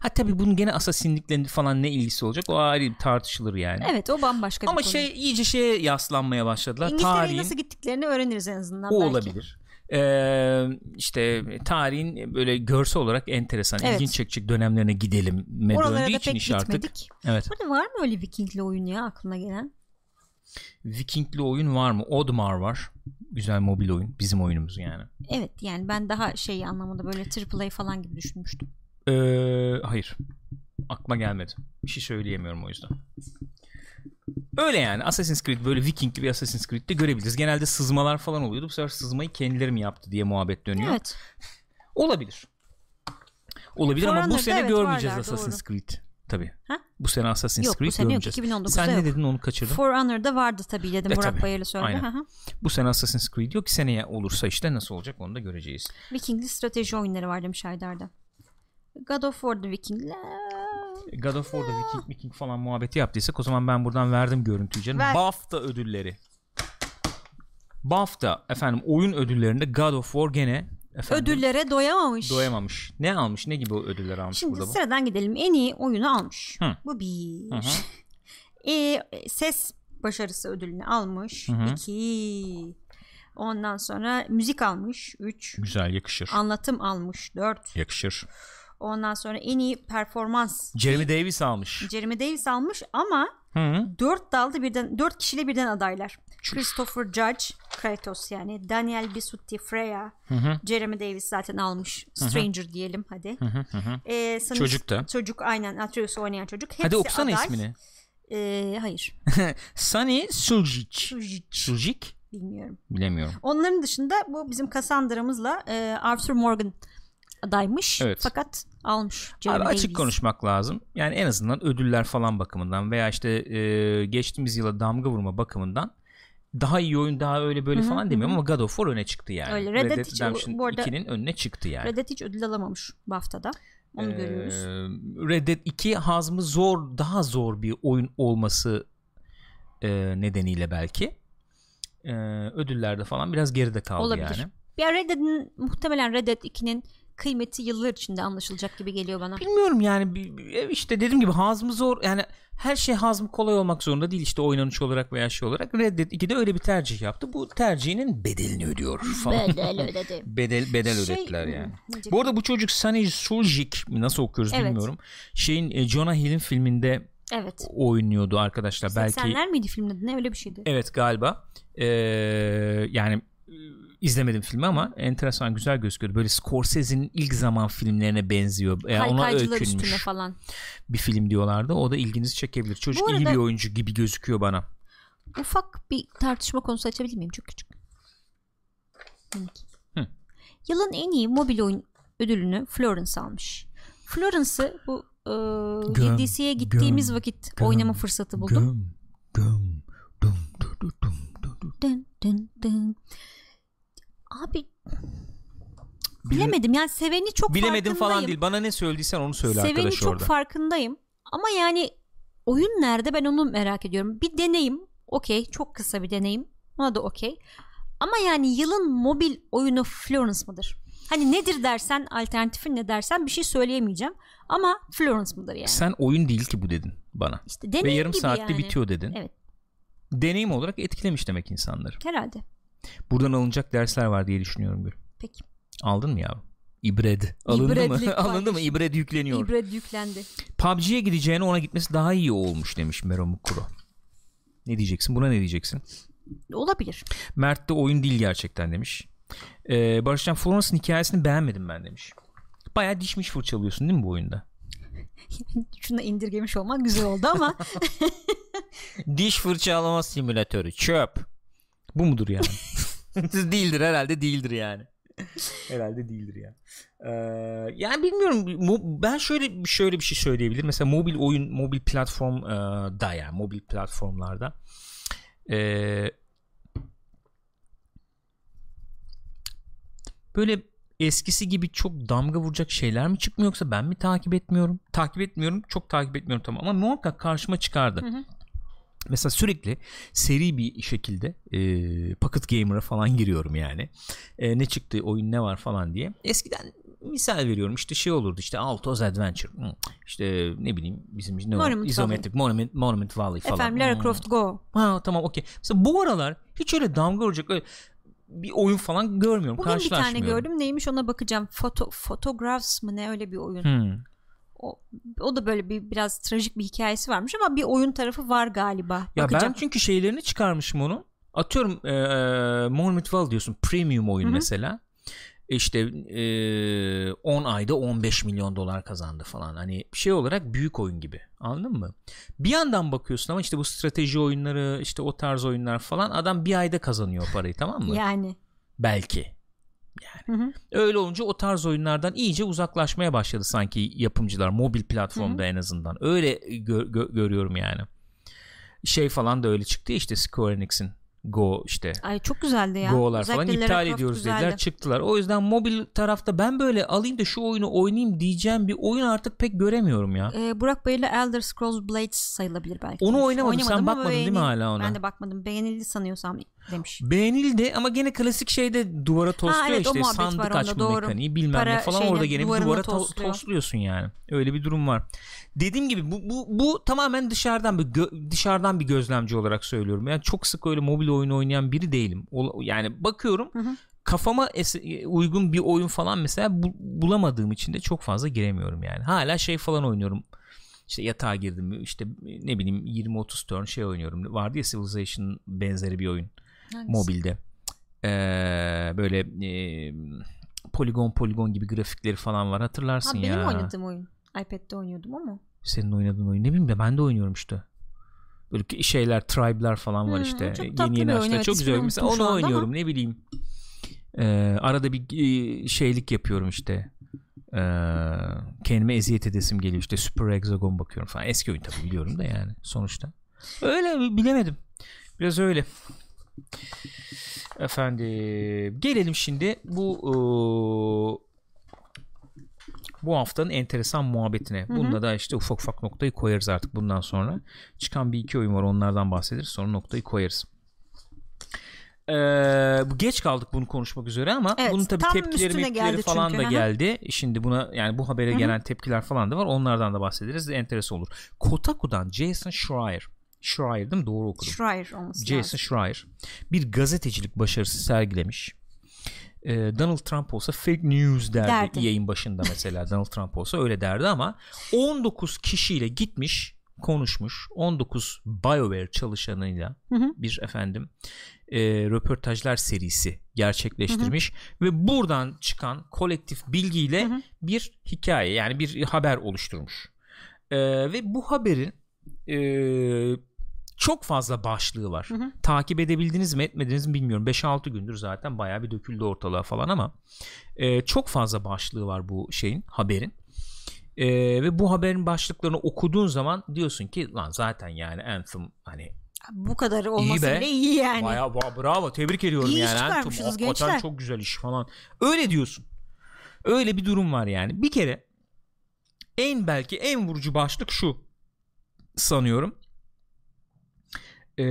Ha tabii bunun gene asasinlikle falan ne ilgisi olacak o ayrı tartışılır yani. Evet o bambaşka bir Ama konu. şey iyice şeye yaslanmaya başladılar. İngiltere'ye Tarihin nasıl gittiklerini öğreniriz en azından o belki. olabilir. Ee, işte tarihin böyle görsel olarak enteresan, Evet. ilginç çekecek dönemlerine gidelim. Oralara da için pek iş artık. gitmedik. Evet. Burada var mı öyle Vikingli oyun ya aklına gelen? Vikingli oyun var mı? Odmar var. Güzel mobil oyun. Bizim oyunumuz yani. Evet yani ben daha şey anlamında böyle AAA falan gibi düşünmüştüm. Ee, hayır. Aklıma gelmedi. Bir şey söyleyemiyorum o yüzden. Öyle yani Assassin's Creed böyle Vikingli bir Assassin's Creed'de görebiliriz. Genelde sızmalar falan oluyordu. Bu sefer sızmayı kendileri mi yaptı diye muhabbet dönüyor. Evet. Olabilir. Olabilir ama bu sene evet, görmeyeceğiz varlar, Assassin's Creed. Tabii. Ha? Bu sene Assassin's Yok, bu Creed sene yok, görmeyeceğiz. 2019'da Sen ne yok. dedin onu kaçırdım. For Honor'da vardı tabii dedim. E, Burak tabii. Söyledi. Aynen. Bu sene Assassin's Creed yok. Seneye olursa işte nasıl olacak onu da göreceğiz. Vikingli strateji oyunları var demiş Haydar'da. God of War'da Vikingler. God of War'da Viking Viking falan muhabbeti yaptıysak o zaman ben buradan verdim görüntüyü canım. Ver. BAFTA ödülleri. BAFTA efendim oyun ödüllerinde God of War gene efendim, Ödüllere doyamamış. doyamamış. Ne almış? Ne gibi ödüller almış Şimdi burada bu? sıradan gidelim. En iyi oyunu almış. Hı. Bu bir. Hı hı. E, ses başarısı ödülünü almış. Hı hı. İki. Ondan sonra müzik almış. Üç. Güzel yakışır. Anlatım almış. Dört. Yakışır. Ondan sonra en iyi performans. Jeremy Davis almış. Jeremy Davis almış ama Hı -hı. dört dalda birden dört kişiyle birden adaylar. Çüş. Christopher Judge, Kratos yani Daniel Bisutti, Freya, Hı hı. Jeremy Davis zaten almış. Stranger diyelim hadi. Ee, sanırım- Çocuk da. Çocuk aynen Atreus'u oynayan çocuk. Hepsi Hadi okusana aday. ismini. Ee, hayır. Sunny Suljic. Sujic, Suljic? Bilmiyorum. Bilemiyorum. Onların dışında bu bizim Cassandra'mızla e, Arthur Morgan adaymış. Evet. Fakat almış. Abi açık Davis. konuşmak lazım. Yani en azından ödüller falan bakımından veya işte e, geçtiğimiz yıla damga vurma bakımından daha iyi oyun daha öyle böyle Hı hı, falan demiyorum ama God of War öne çıktı yani. Öyle, Red Dead hiç- Redemption bu arada- 2'nin önüne çıktı yani. Red Dead hiç ödül alamamış BAFTA'da. Onu Ee, görüyoruz. Red Dead 2 hazmı zor daha zor bir oyun olması e, nedeniyle belki e, ödüllerde falan biraz geride kaldı Olabilir. yani. Ya Red Dead'in muhtemelen Red Dead 2'nin kıymeti yıllar içinde anlaşılacak gibi geliyor bana. Bilmiyorum yani bir- işte dediğim gibi hazmı zor yani her şey hazmı kolay olmak zorunda değil işte oynanış olarak veya şey olarak Red Dead 2'de öyle bir tercih yaptı. Bu tercihinin bedelini ödüyor falan. Bedel ödedi. bedel bedel Şey- ödettiler yani. Bu arada bu çocuk Sunny Suljic nasıl okuyoruz Evet. bilmiyorum. Şeyin e, Jonah Hill'in filminde Evet. oynuyordu arkadaşlar. Belki 80'ler miydi filmin adı? Ne öyle bir şeydi. Evet galiba. Ee, yani e, izlemedim filmi ama enteresan güzel gözüküyordu. Böyle Scorsese'nin ilk zaman filmlerine benziyor. Yani ona öykünmüş üstüne falan. bir film diyorlardı. O da ilginizi çekebilir. Çocuk Bu iyi arada- bir oyuncu gibi gözüküyor bana. Ufak bir tartışma konusu açabilir miyim? Çok küçük. Hı. Yılın en iyi mobil oyun ödülünü Florence almış. Florence'ı bu e, DC'ye gittiğimiz göm, vakit göm, oynama fırsatı buldum. Göm, göm, dum, du, du, dum, du, du. Dın, dın, dın. Abi bilemedim yani seveni çok Bilemedim falan değil. Bana ne söylediysen onu söyle Seveni arkadaş çok orada. farkındayım. Ama yani oyun nerede ben onu merak ediyorum. Bir deneyim okey çok kısa bir deneyim. Ona da okey. Ama yani yılın mobil oyunu Florence mıdır? Hani nedir dersen alternatifin ne dersen bir şey söyleyemeyeceğim. Ama Florence mıdır yani? Sen oyun değil ki bu dedin bana. işte Ve deneyim yarım gibi saatte yani. bitiyor dedin. Evet. deneyim olarak etkilemiş demek insanları. Herhalde. Buradan alınacak dersler var diye düşünüyorum Gül. Peki. Aldın mı ya? İbred. Alındı İbredlik mı? Alındı mı? İbred yükleniyor. İbret yüklendi. PUBG'ye gideceğine ona gitmesi daha iyi olmuş demiş Mero Mukuro. Ne diyeceksin? Buna ne diyeceksin? Olabilir. Mert de oyun değil gerçekten demiş. Ee, Barışcan Florence'ın hikayesini beğenmedim ben demiş. Baya dişmiş fırçalıyorsun değil mi bu oyunda? Şunu indirgemiş olmak güzel oldu ama Diş fırçalama simülatörü çöp. Bu mudur yani? değildir herhalde değildir yani. herhalde değildir ya. Ee, yani bilmiyorum ben şöyle şöyle bir şey söyleyebilirim. Mesela mobil oyun mobil platform e, da yani mobil platformlarda e, böyle eskisi gibi çok damga vuracak şeyler mi çıkmıyor yoksa ben mi takip etmiyorum? Takip etmiyorum. Çok takip etmiyorum tamam ama muhakkak karşıma çıkardı. Hı hı. Mesela sürekli seri bir şekilde e, Pocket Gamer'a falan giriyorum yani. E, ne çıktı, oyun ne var falan diye. Eskiden misal veriyorum işte şey olurdu işte Altos Adventure Hı, işte ne bileyim bizim ne var? Monument Isometric Monument, Monument Valley falan. efendim Lara Hmm. Croft Go. Ha tamam okey. Mesela bu aralar hiç öyle damga vuracak öyle bir oyun falan görmüyorum. Bugün bir tane gördüm. Neymiş ona bakacağım. Foto Photographs mı ne öyle bir oyun. Hmm. O, o da böyle bir biraz trajik bir hikayesi varmış ama bir oyun tarafı var galiba. Ya Bakacağım. ben çünkü şeylerini çıkarmışım onu. Atıyorum eee Monument Valley diyorsun premium oyun Hı hı. mesela. İşte eee 10 ayda 15 milyon dolar kazandı falan. Hani şey olarak büyük oyun gibi. Anladın mı? Bir yandan bakıyorsun ama işte bu strateji oyunları işte o tarz oyunlar falan adam bir ayda kazanıyor parayı tamam mı? Yani. Belki. Hı hı. Öyle olunca o tarz oyunlardan iyice uzaklaşmaya başladı sanki yapımcılar mobil platformda en azından. Öyle gö- gö- görüyorum yani. Şey falan da öyle çıktı işte Square Enix'in Go işte Ay çok güzeldi ya. Go'lar falan Özellikle iptal ediyoruz güzeldi. dediler çıktılar. O yüzden mobil tarafta ben böyle alayım da şu oyunu oynayayım diyeceğim bir oyun artık pek göremiyorum ya. Ee, Burak Bey'le Elder Scrolls Blades sayılabilir belki. Onu oynamadım. Sen Oynamadım ama bakmadın değil mi hala ona? Ben de bakmadım. Beğenildi sanıyorsam demiş. Beğenildi ama gene klasik şeyde duvara tosluyor evet, o işte sandık açma doğru. mekaniği bilmem Para ne falan şeyine, orada gene bir duvara to- tosluyor. tosluyorsun yani. Öyle bir durum var. Dediğim gibi bu, bu, bu tamamen dışarıdan bir gö- dışarıdan bir gözlemci olarak söylüyorum. Yani çok sık öyle mobil oyun oynayan biri değilim. O- yani bakıyorum Hı hı. kafama es- uygun bir oyun falan mesela bu- bulamadığım için de çok fazla giremiyorum yani. Hala şey falan oynuyorum. İşte yatağa girdim işte ne bileyim 20-30 turn şey oynuyorum. Vardı ya Civilization benzeri bir oyun Hangisi? mobilde. Ee, böyle e, poligon poligon gibi grafikleri falan var Ha, hatırlarsın benim ya. oynadığım oyun. iPad'de oynuyordum ama. Senin oynadığın oyun ne bileyim de ben de oynuyorum işte. Böyle ki- şeyler, tribe'lar falan var Hmm, işte. çok Yeni yeni açtılar. evet, Çok güzel. Mesela onu oynuyorum ne bileyim. Ee, arada bir e, şeylik yapıyorum işte. Ee, kendime eziyet edesim geliyor işte Super Hexagon bakıyorum falan. Eski oyun tabii biliyorum da yani sonuçta. Öyle bilemedim. Biraz öyle. Efendim gelelim şimdi bu eee, bu haftanın enteresan muhabbetine. Bunda da işte ufak ufak noktayı koyarız artık bundan sonra. Çıkan bir iki oyun var onlardan bahsederiz sonra noktayı koyarız. Ee, bu geç kaldık bunu konuşmak üzere ama Evet, bunun tabii tepkileri mepkileri falan çünkü, da geldi. Şimdi buna yani bu habere gelen tepkiler falan da var. Onlardan da bahsederiz. Enteresan olur. Kotaku'dan Jason Schreier Schreier değil mi? Doğru okudum. Schreier olması Jason lazım. Schreier bir gazetecilik başarısı sergilemiş. Ee, Donald Trump olsa fake news derdi, Derdi. yayın başında mesela Donald Trump olsa öyle derdi ama 19 kişiyle gitmiş konuşmuş 19 BioWare çalışanıyla Hı hı. bir efendim e, röportajlar serisi gerçekleştirmiş ve buradan çıkan kolektif bilgiyle Hı hı. bir hikaye yani bir haber oluşturmuş. Ee, ve bu haberin e, çok fazla başlığı var. Hı hı. Takip edebildiniz mi etmediniz mi bilmiyorum. 5-6 gündür zaten bayağı bir döküldü ortalığa falan ama e, çok fazla başlığı var bu şeyin haberin. E, ve bu haberin başlıklarını okuduğun zaman diyorsun ki lan zaten yani Anthem hani Bu kadar olması be. bile iyi yani. Bayağı ba- bravo tebrik ediyorum İyi yani. Anthem çıkarmışsınız gençler. çok güzel iş falan. Öyle diyorsun. Öyle bir durum var yani. Bir kere en belki en vurucu başlık şu sanıyorum. Ee,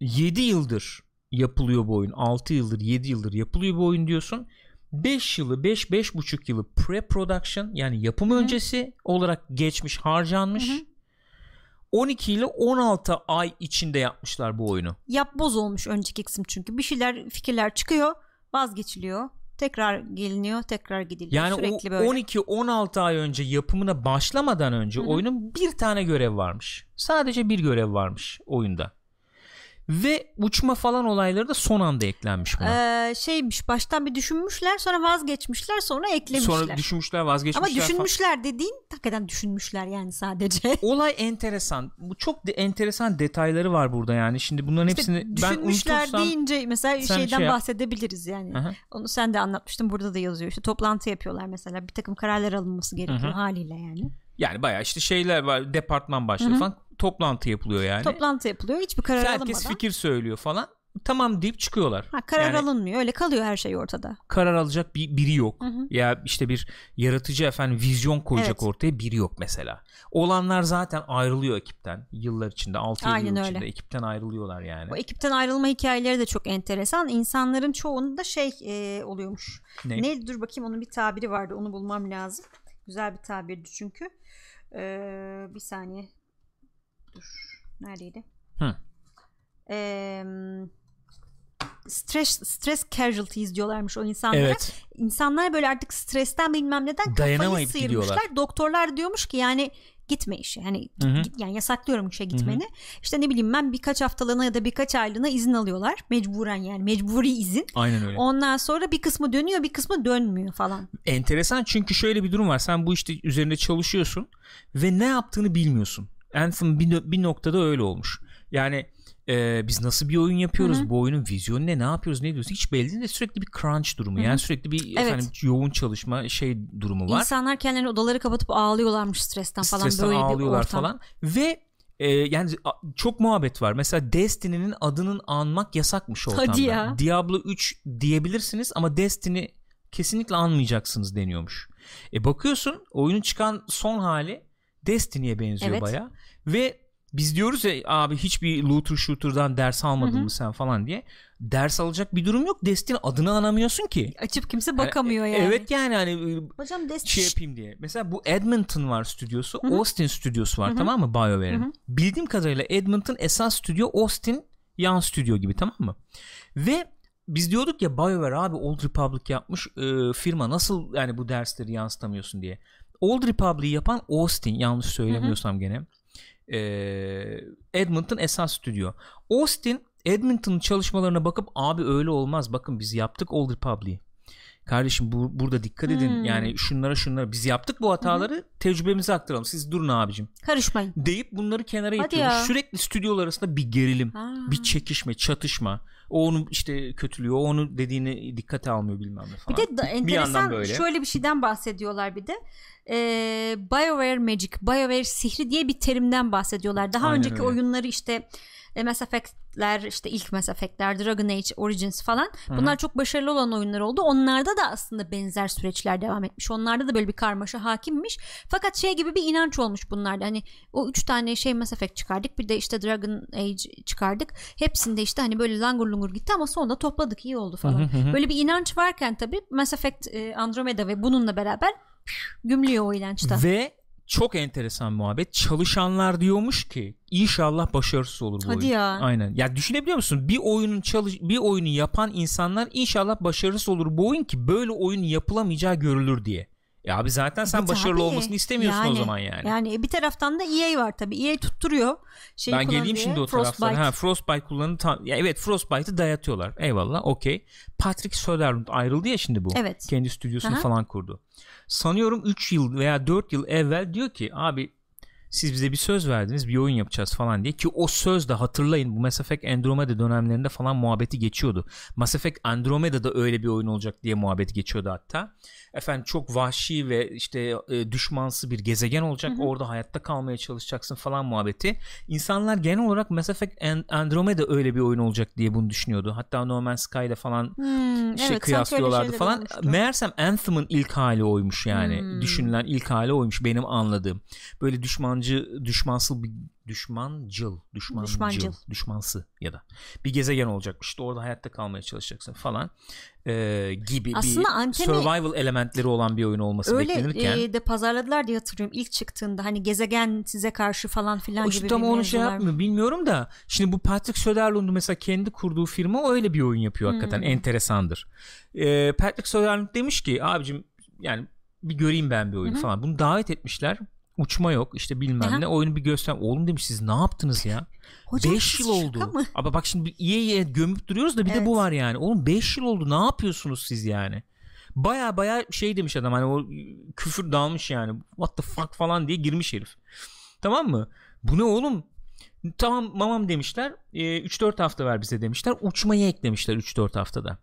7 yıldır yapılıyor bu oyun. 6 yıldır 7 yıldır yapılıyor bu oyun diyorsun. 5 yılı 5 5,5 yılı pre-production yani yapım öncesi olarak geçmiş harcanmış. Hı hı. 12 ile 16 ay içinde yapmışlar bu oyunu. Yap boz olmuş önceki kısım çünkü. Bir şeyler fikirler çıkıyor vazgeçiliyor. Tekrar geliniyor tekrar gidiliyor. Yani Sürekli böyle. 12-16 ay önce yapımına başlamadan önce Hı hı. oyunun bir tane görev varmış. Sadece bir görev varmış oyunda. Ve uçma falan olayları da son anda eklenmiş buna. Ee, şeymiş baştan bir düşünmüşler sonra vazgeçmişler sonra eklemişler. Sonra düşünmüşler vazgeçmişler. Ama falan. düşünmüşler dediğin hakikaten düşünmüşler yani sadece. Olay enteresan. Bu çok de enteresan detayları var burada yani. Şimdi bunların İşte hepsini ben düşünmüşler unutursam deyince mesela şeyden şey bahsedebiliriz yani. Aha. Onu sen de anlatmıştın burada da yazıyor. İşte toplantı yapıyorlar mesela bir takım kararlar alınması gerekiyor hı. haliyle yani. Yani bayağı işte şeyler var. Departman hı. falan. Toplantı yapılıyor yani. Toplantı yapılıyor hiçbir karar Herkes alınmadan. fikir söylüyor falan. Tamam deyip çıkıyorlar. Ha, karar Yani- alınmıyor öyle kalıyor her şey ortada. karar alacak bir biri yok. Hı hı. Ya işte bir yaratıcı efendim vizyon koyacak Evet. ortaya biri yok mesela. Olanlar zaten ayrılıyor ekipten. Yıllar içinde 6 Aynen yıl öyle. içinde ekipten ayrılıyorlar yani. Bu ekipten ayrılma hikayeleri de çok enteresan. İnsanların çoğunda şey e, oluyormuş. Ne? Ne? Dur bakayım onun bir tabiri vardı. Onu bulmam lazım. Güzel bir tabirdi çünkü. Ee, bir saniye. Dur. Neredeydi? Hı. Ee, stres stress casualties diyorlarmış o insanlara. Evet. İnsanlar böyle artık stresten bilmem neden kafayı Dayanamayıp sıyırmışlar. gidiyorlar. Doktorlar diyormuş ki yani gitme işe. Hani Hı hı. git, yani yasaklıyorum işe gitmeni. İşte ne bileyim ben birkaç haftalığına ya da birkaç aylığına izin alıyorlar. Mecburen yani mecburi izin. Aynen öyle. Ondan sonra bir kısmı dönüyor bir kısmı dönmüyor falan. Enteresan çünkü şöyle bir durum var. Sen bu işte üzerinde çalışıyorsun ve ne yaptığını bilmiyorsun. Anthem bir, bir noktada öyle olmuş. Yani e, biz nasıl bir oyun yapıyoruz? Hı hı. Bu oyunun vizyonu ne? Ne yapıyoruz? Ne diyorsun? Hiç belli değil de sürekli bir crunch durumu. Hı hı. Yani sürekli bir Evet. efendim yoğun çalışma şey durumu var. İnsanlar kendilerini odaları kapatıp ağlıyorlarmış stresten falan Stresten böyle bir ağlıyorlar ortam. falan ve e, yani çok muhabbet var. Mesela Destiny'nin adının anmak yasakmış ortamda. Hadi ya. Diablo 3 diyebilirsiniz ama Destiny kesinlikle anmayacaksınız deniyormuş. E bakıyorsun oyunun çıkan son hali Destiny'ye benziyor Evet. baya ve biz diyoruz ya abi hiçbir looter shooter'dan ders almadın mı sen falan diye. Ders alacak bir durum yok. Destiny adını anamıyorsun ki. Açıp kimse bakamıyor Hani, yani. Evet yani hani Hocam des şey yapayım diye. Mesela bu Edmonton var stüdyosu. Hı hı. Austin stüdyosu var Hı hı. tamam mı BioWare'in. Bildiğim kadarıyla Edmonton esas stüdyo Austin yan stüdyo gibi tamam mı? Ve biz diyorduk ya BioWare abi Old Republic yapmış e, firma nasıl yani bu dersleri yansıtamıyorsun diye. Old Republic'i yapan Austin yanlış söylemiyorsam gene. E, Edmonton esas stüdyo. Austin Edmonton'ın çalışmalarına bakıp abi öyle olmaz bakın biz yaptık Old Republic'i. Kardeşim bu, burada dikkat edin Hmm. yani şunlara şunlara biz yaptık bu hataları tecrübemize aktaralım siz durun abicim karışmayın. deyip bunları kenara ya. Sürekli stüdyolar arasında bir gerilim, Ha. bir çekişme, çatışma. O onu işte kötülüyor, o onu dediğini dikkate almıyor bilmem ne falan. Bir de da, enteresan böyle. şöyle bir şeyden bahsediyorlar bir de. Ee, BioWare Magic, BioWare sihri diye bir terimden bahsediyorlar. Daha Aynen önceki öyle. oyunları işte e, Mass Effect'ler, işte ilk Mass Effect'ler, Dragon Age Origins falan. Bunlar çok başarılı olan oyunlar oldu. Onlarda da aslında benzer süreçler devam etmiş. Onlarda da böyle bir karmaşa hakimmiş. Fakat şey gibi bir inanç olmuş bunlarda. Hani o üç tane şey Mass Effect çıkardık. Bir de işte Dragon Age çıkardık. Hepsinde işte hani böyle langur lungur gitti ama sonunda topladık iyi oldu falan. Hı hı hı. Böyle bir inanç varken tabii Mass Effect e, Andromeda ve bununla beraber gümlüyor o inançta. Ve çok enteresan muhabbet. Çalışanlar diyormuş ki inşallah başarısız olur bu Hadi oyun. ya. Aynen. Ya düşünebiliyor musun? Bir oyunun çalış bir oyunu yapan insanlar inşallah başarısız olur bu oyun ki böyle oyun yapılamayacağı görülür diye. Ya abi zaten sen Evet başarılı abi. olmasını istemiyorsun o Yani, zaman yani. Yani bir taraftan da EA var tabii. EA tutturuyor. Şeyi ben geleyim diye, şimdi o Frostbite. taraflara. Ha Frostbite kullanı tam ya evet Frostbite'ı dayatıyorlar. Eyvallah. Okey. Patrick Söderlund ayrıldı ya şimdi bu. Evet. Kendi stüdyosunu Aha. falan kurdu. Sanıyorum 3 yıl veya 4 yıl evvel diyor ki abi siz bize bir söz verdiniz bir oyun yapacağız falan diye ki o söz de hatırlayın bu Mass Effect Andromeda dönemlerinde falan muhabbeti geçiyordu. Mass Effect Andromeda'da öyle bir oyun olacak diye muhabbeti geçiyordu hatta. Efendim çok vahşi ve işte e, düşmansı bir gezegen olacak. Hı hı. Orada hayatta kalmaya çalışacaksın falan muhabbeti. İnsanlar genel olarak Mass Effect And- Andromeda öyle bir oyun olacak diye bunu düşünüyordu. Hatta No Man's Sky'da falan Hmm, şey evet, kıyaslıyorlardı falan. olmuştu. Meğersem Anthem'ın ilk hali oymuş yani. Hmm. Düşünülen ilk hali oymuş benim anladığım. Böyle düşman düşmancı düşmansıl bir düşmancıl düşmancıl Düşmancıl. düşmansı ya da bir gezegen olacakmış işte orada hayatta kalmaya çalışacaksın falan Ee, gibi Aslında bir Antemi- survival elementleri olan bir oyun olması Öyle beklenirken e, de pazarladılar diye hatırlıyorum ilk çıktığında hani gezegen size karşı falan filan işte gibi tam onu şey yapmıyor bilmiyorum da şimdi bu Patrick Söderlund'u mesela kendi kurduğu firma öyle bir oyun yapıyor hakikaten Hmm. enteresandır. Ee, Patrick Söderlund demiş ki abicim yani bir göreyim ben bir oyunu Hı hı. falan. Bunu davet etmişler. Uçma yok işte bilmem Aha. ne oyunu bir göster. Oğlum demiş siz ne yaptınız ya? Hocam 5 siz yıl oldu. Ama bak şimdi iyiye iyiye gömüp duruyoruz da bir de Evet. bu var yani. Oğlum 5 yıl oldu ne yapıyorsunuz siz yani? Baya baya şey demiş adam hani o küfür dalmış yani. What the fuck falan diye girmiş herif. Tamam mı? Bu ne oğlum? Tamam mamam demişler. E, 3-4 hafta ver bize demişler. Uçmayı eklemişler 3-4 haftada.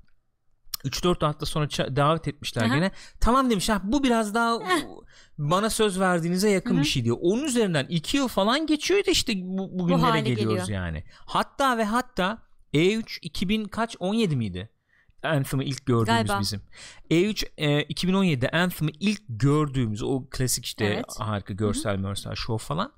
3-4 hafta sonra davet etmişler Aha. gene. Tamam demiş ha bu biraz daha bana söz verdiğinize yakın Hı hı. bir şey diyor. Onun üzerinden 2 yıl falan geçiyor da işte bu, bugünlere hale geliyoruz geliyor. yani. Hatta ve hatta E3 2000 kaç 17 miydi? Anthem'ı ilk gördüğümüz Galiba. bizim. E3 e, 2017'de Anthem'ı ilk gördüğümüz o klasik işte Evet. harika görsel mörsel show falan.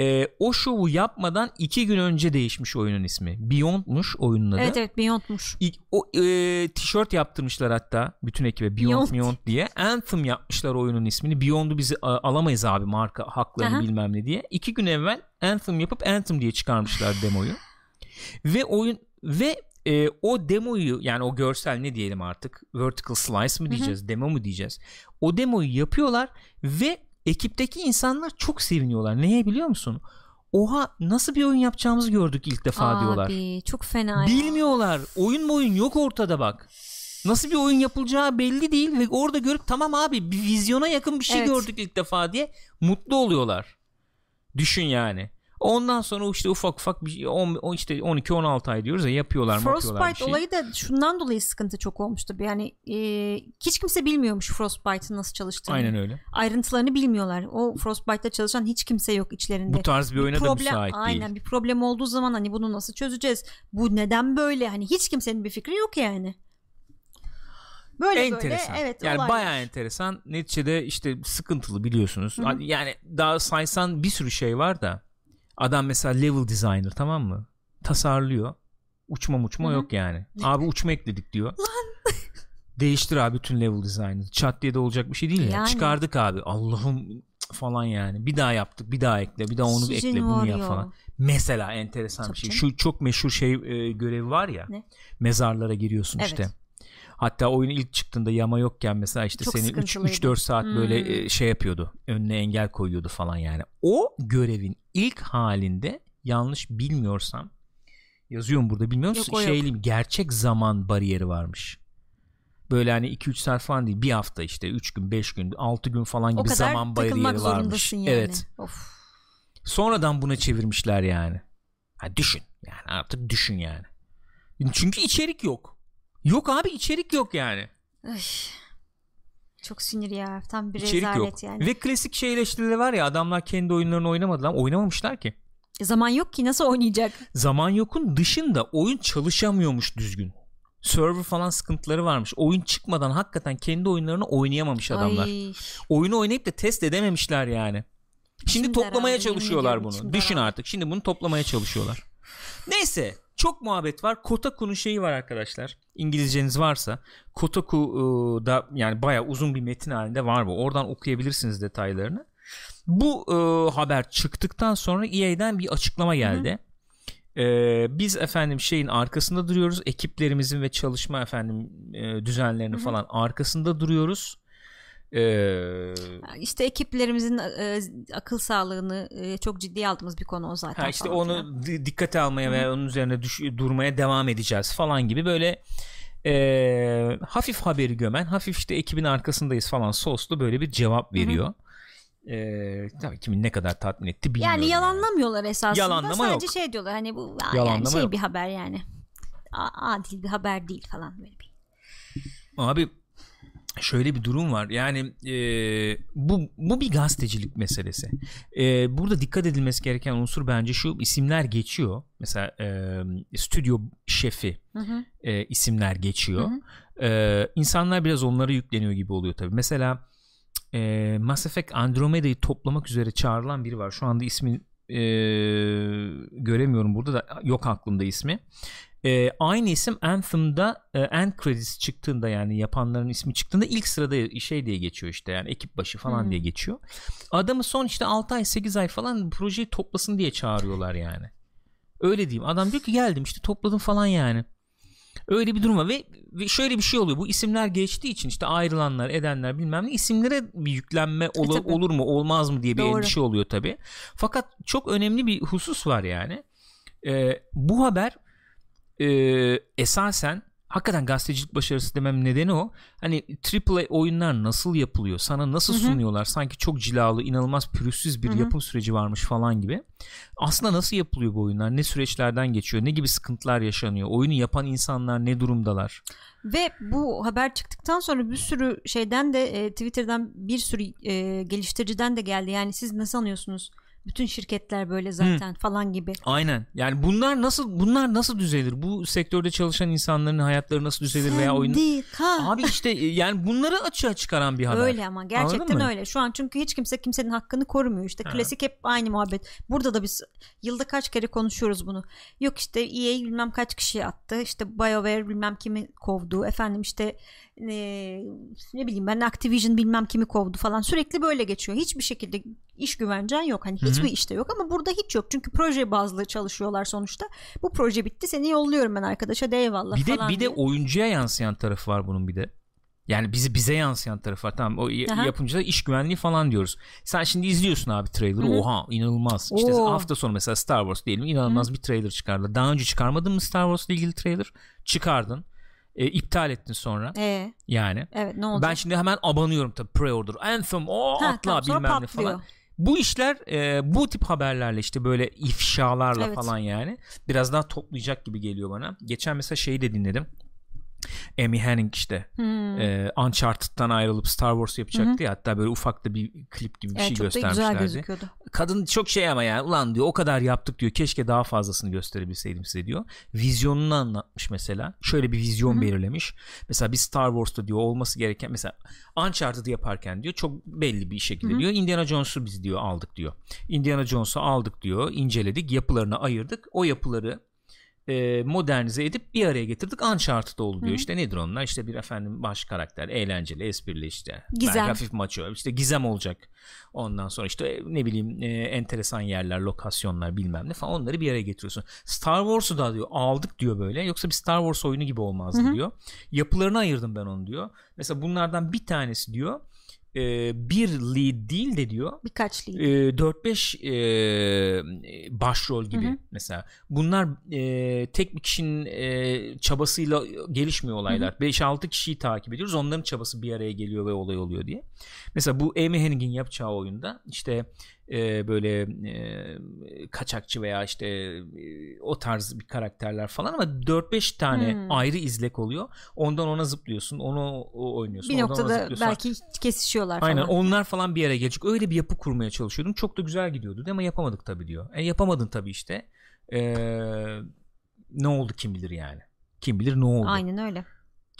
E, o şovu yapmadan iki gün önce değişmiş oyunun ismi. Beyond'muş oyunun adı. Evet evet Beyond'muş. İlk, o e, tişört yaptırmışlar hatta bütün ekibe Beyond Beyond. Beyond diye. Anthem yapmışlar oyunun ismini. Beyond'u bizi a- alamayız abi marka haklarını Aha. bilmem ne diye. İki gün evvel Anthem yapıp Anthem diye çıkarmışlar demoyu. Ve oyun ve e, o demoyu yani o görsel ne diyelim artık vertical slice mı diyeceğiz demo mu diyeceğiz. O demoyu yapıyorlar ve ekipteki insanlar çok seviniyorlar. Neye biliyor musun? Oha nasıl bir oyun yapacağımızı gördük ilk defa diyorlar. Abi çok fena. Bilmiyorlar. Oyun mu oyun yok ortada bak. Nasıl bir oyun yapılacağı belli değil ve orada görüp tamam abi bir vizyona yakın bir şey Evet. gördük ilk defa diye mutlu oluyorlar. Düşün yani. Ondan sonra işte ufak ufak bir on, o işte 12 16 ay diyoruz ya yapıyorlar bir Frostbite şey. olayı da şundan dolayı sıkıntı çok olmuştu. Yani e, hiç kimse bilmiyormuş Frostbite'ın nasıl çalıştığını. Aynen öyle. Ayrıntılarını bilmiyorlar. O Frostbite'da çalışan hiç kimse yok içlerinde. Bu tarz bir oyuna da problem, müsait aynen değil. bir problem olduğu zaman hani bunu nasıl çözeceğiz? Bu neden böyle? Hani hiç kimsenin bir fikri yok yani. Böyle enteresan. böyle evet yani olaylar. bayağı enteresan. Neticede işte sıkıntılı biliyorsunuz. Hı hı. Yani daha saysan bir sürü şey var da adam mesela level designer tamam mı? Tasarlıyor. Uçma uçma yok yani. Abi uçma ekledik diyor. Değiştir abi bütün level designer. Çat diye de olacak bir şey değil ya. Yani. Çıkardık abi. Allah'ım falan yani. Bir daha yaptık. Bir daha ekle. Bir daha onu Sizin ekle. Bunu yap ya. falan. Mesela enteresan Tabii bir şey. canım. Şu çok meşhur şey e, görevi var ya. Ne? Mezarlara giriyorsun Evet. işte. Hatta oyun ilk çıktığında yama yokken mesela işte Çok seni sıkıntılıydı. 3-4 saat böyle Hmm. e, şey yapıyordu. Önüne engel koyuyordu falan yani. O görevin ilk halinde yanlış bilmiyorsam yazıyorum burada bilmiyorum. Yok, o yok. Şeyli gerçek zaman bariyeri varmış. Böyle hani 2-3 saat falan değil. Bir hafta işte 3 gün, 5 gün, 6 gün falan gibi zaman bariyeri varmış. yani. Evet. Of. Sonradan buna çevirmişler yani. Ha düşün. Yani artık düşün yani. Çünkü içerik yok. Yok abi içerik yok yani. Ay. Çok sinir ya. Tam bir İçerik rezalet yok. yani. Ve klasik şey eleştirileri var ya adamlar kendi oyunlarını oynamadılar. Oynamamışlar ki. Zaman yok ki nasıl oynayacak? Zaman yokun dışında oyun çalışamıyormuş düzgün. Server falan sıkıntıları varmış. Oyun çıkmadan hakikaten kendi oyunlarını oynayamamış adamlar. Ay. Oyunu oynayıp da test edememişler yani. Şimdi İçim toplamaya yemin çalışıyorlar bunu. Düşün daraldı. artık. Şimdi bunu toplamaya çalışıyorlar. Neyse çok muhabbet var. Kotaku'nun şeyi var arkadaşlar. İngilizceniz varsa Kotaku'da yani bayağı uzun bir metin halinde var bu. Oradan okuyabilirsiniz detaylarını. Bu e, haber çıktıktan sonra EA'den bir açıklama geldi. E, biz efendim şeyin arkasında duruyoruz. Ekiplerimizin ve çalışma efendim e, düzenlerini falan arkasında duruyoruz. E, İşte ekiplerimizin e, akıl sağlığını e, çok ciddiye aldığımız bir konu o zaten. Ha işte falan onu filan. di- dikkate almaya ve onun üzerine düş- durmaya devam edeceğiz falan gibi böyle e, hafif haberi gömen hafif işte ekibin arkasındayız falan soslu böyle bir cevap veriyor. E, tabii kimin ne kadar tatmin etti bilmiyorum. Yani yalanlamıyorlar esasında. Yalanlama Sadece yok. şey diyorlar hani bu Yalanlama yani şey yok. bir haber yani. A- adil bir haber değil falan böyle bir. Abi şöyle bir durum var. Yani e, bu bu bir gazetecilik meselesi. E, burada dikkat edilmesi gereken unsur bence şu isimler geçiyor. Mesela e, stüdyo şefi Hı hı. e, isimler geçiyor. Hı E, insanlar biraz onlara yükleniyor gibi oluyor tabii. Mesela e, Mass Effect Andromeda'yı toplamak üzere çağrılan biri var. Şu anda ismi e, göremiyorum burada da. Yok aklımda ismi. E, aynı isim Anthem'da e, end credits çıktığında yani yapanların ismi çıktığında ilk sırada şey diye geçiyor işte yani ekip başı falan hmm. diye geçiyor. Adamı son işte 6 ay 8 ay falan projeyi toplasın diye çağırıyorlar yani. Öyle diyeyim. Adam diyor ki geldim işte topladım falan yani. Öyle bir durum var ve, ve şöyle bir şey oluyor. Bu isimler geçtiği için işte ayrılanlar, edenler bilmem ne isimlere bir yüklenme ol, e, olur mu, olmaz mı diye bir Doğru. endişe oluyor tabii. Fakat çok önemli bir husus var yani. Ee, bu haber e, esasen hakikaten gazetecilik başarısı demem nedeni o. Hani AAA oyunlar nasıl yapılıyor? Sana nasıl Hı-hı. sunuyorlar? Sanki çok cilalı, inanılmaz pürüzsüz bir Hı-hı. yapım süreci varmış falan gibi. Aslında nasıl yapılıyor bu oyunlar? Ne süreçlerden geçiyor? Ne gibi sıkıntılar yaşanıyor? Oyunu yapan insanlar ne durumdalar? Ve bu haber çıktıktan sonra bir sürü şeyden de e, Twitter'dan bir sürü e, geliştiriciden de geldi. Yani siz ne sanıyorsunuz? Bütün şirketler böyle zaten Hı. falan gibi. Aynen. Yani bunlar nasıl bunlar nasıl düzelir? Bu sektörde çalışan insanların hayatları nasıl düzelir Sendika. veya oyun Abi işte e, yani bunları açığa çıkaran bir haber. Öyle ama gerçekten öyle. Şu an çünkü hiç kimse kimsenin hakkını korumuyor. İşte ha. klasik hep aynı muhabbet. Burada da biz yılda kaç kere konuşuyoruz bunu. Yok işte EA bilmem kaç kişi attı. İşte BioWare bilmem kimi kovdu. Efendim işte e, ne bileyim ben Activision bilmem kimi kovdu falan sürekli böyle geçiyor. Hiçbir şekilde iş güvencen yok. Hani hiçbir Hı-hı. işte yok ama burada hiç yok. Çünkü proje bazlı çalışıyorlar sonuçta. Bu proje bitti seni yolluyorum ben arkadaşa de eyvallah bir falan. De, bir diye. de oyuncuya yansıyan tarafı var bunun bir de. Yani bizi bize yansıyan tarafı var. Tamam o Aha. yapımcıda iş güvenliği falan diyoruz. Sen şimdi izliyorsun abi trailer'ı. Hı-hı. Oha inanılmaz. İşte Oo. hafta sonu mesela Star Wars diyelim inanılmaz Hı-hı. bir trailer çıkardı. Daha önce çıkarmadın mı Star Wars'la ilgili trailer? Çıkardın e, iptal ettin sonra. Ee, yani. Evet ne oldu? Ben şimdi hemen abanıyorum tabii pre-order. Anthem o atla tamam, bilmem ne falan. Bu işler e, bu tip haberlerle işte böyle ifşalarla evet. falan yani biraz daha toplayacak gibi geliyor bana. Geçen mesela şeyi de dinledim. Amy Henning işte hmm. e, Uncharted'dan ayrılıp Star Wars yapacaktı hmm. ya hatta böyle ufak da bir klip gibi bir evet, şey çok göstermişlerdi. Da güzel. Kadın çok şey ama yani ulan diyor o kadar yaptık diyor keşke daha fazlasını gösterebilseydim size diyor. Vizyonunu anlatmış mesela. Şöyle bir vizyon hmm. belirlemiş. Mesela bir Star Wars'ta diyor olması gereken mesela Uncharted yaparken diyor çok belli bir şekilde hmm. diyor Indiana Jones'u biz diyor aldık diyor. Indiana Jones'u aldık diyor inceledik yapılarını ayırdık. O yapıları e, modernize edip bir araya getirdik Uncharted oldu diyor. Hı. İşte nedir onlar? İşte bir efendim baş karakter, eğlenceli, esprili işte. Gizem. Belki hafif maço. İşte gizem olacak. Ondan sonra işte e, ne bileyim e, enteresan yerler, lokasyonlar bilmem ne falan onları bir araya getiriyorsun. Star Wars'u da diyor aldık diyor böyle. Yoksa bir Star Wars oyunu gibi olmazdı Hı. diyor. Yapılarını ayırdım ben onu diyor. Mesela bunlardan bir tanesi diyor e, bir lead değil de diyor birkaç lead. e, 4-5 e, başrol gibi hı hı. mesela. Bunlar e, tek bir kişinin e, çabasıyla gelişmiyor olaylar. 5-6 kişiyi takip ediyoruz. Onların çabası bir araya geliyor ve olay oluyor diye. Mesela bu Amy Hennig'in yapacağı oyunda işte e, böyle e, kaçakçı veya işte e, o tarz bir karakterler falan ama 4-5 tane hmm. ayrı izlek oluyor. Ondan ona zıplıyorsun, onu oynuyorsun. Bir noktada belki kesişiyorlar falan. Aynen onlar falan bir yere gelecek. Öyle bir yapı kurmaya çalışıyordum. Çok da güzel gidiyordu ama yapamadık tabii diyor. E yapamadın tabii işte. E, ne oldu kim bilir yani. Kim bilir ne oldu. Aynen öyle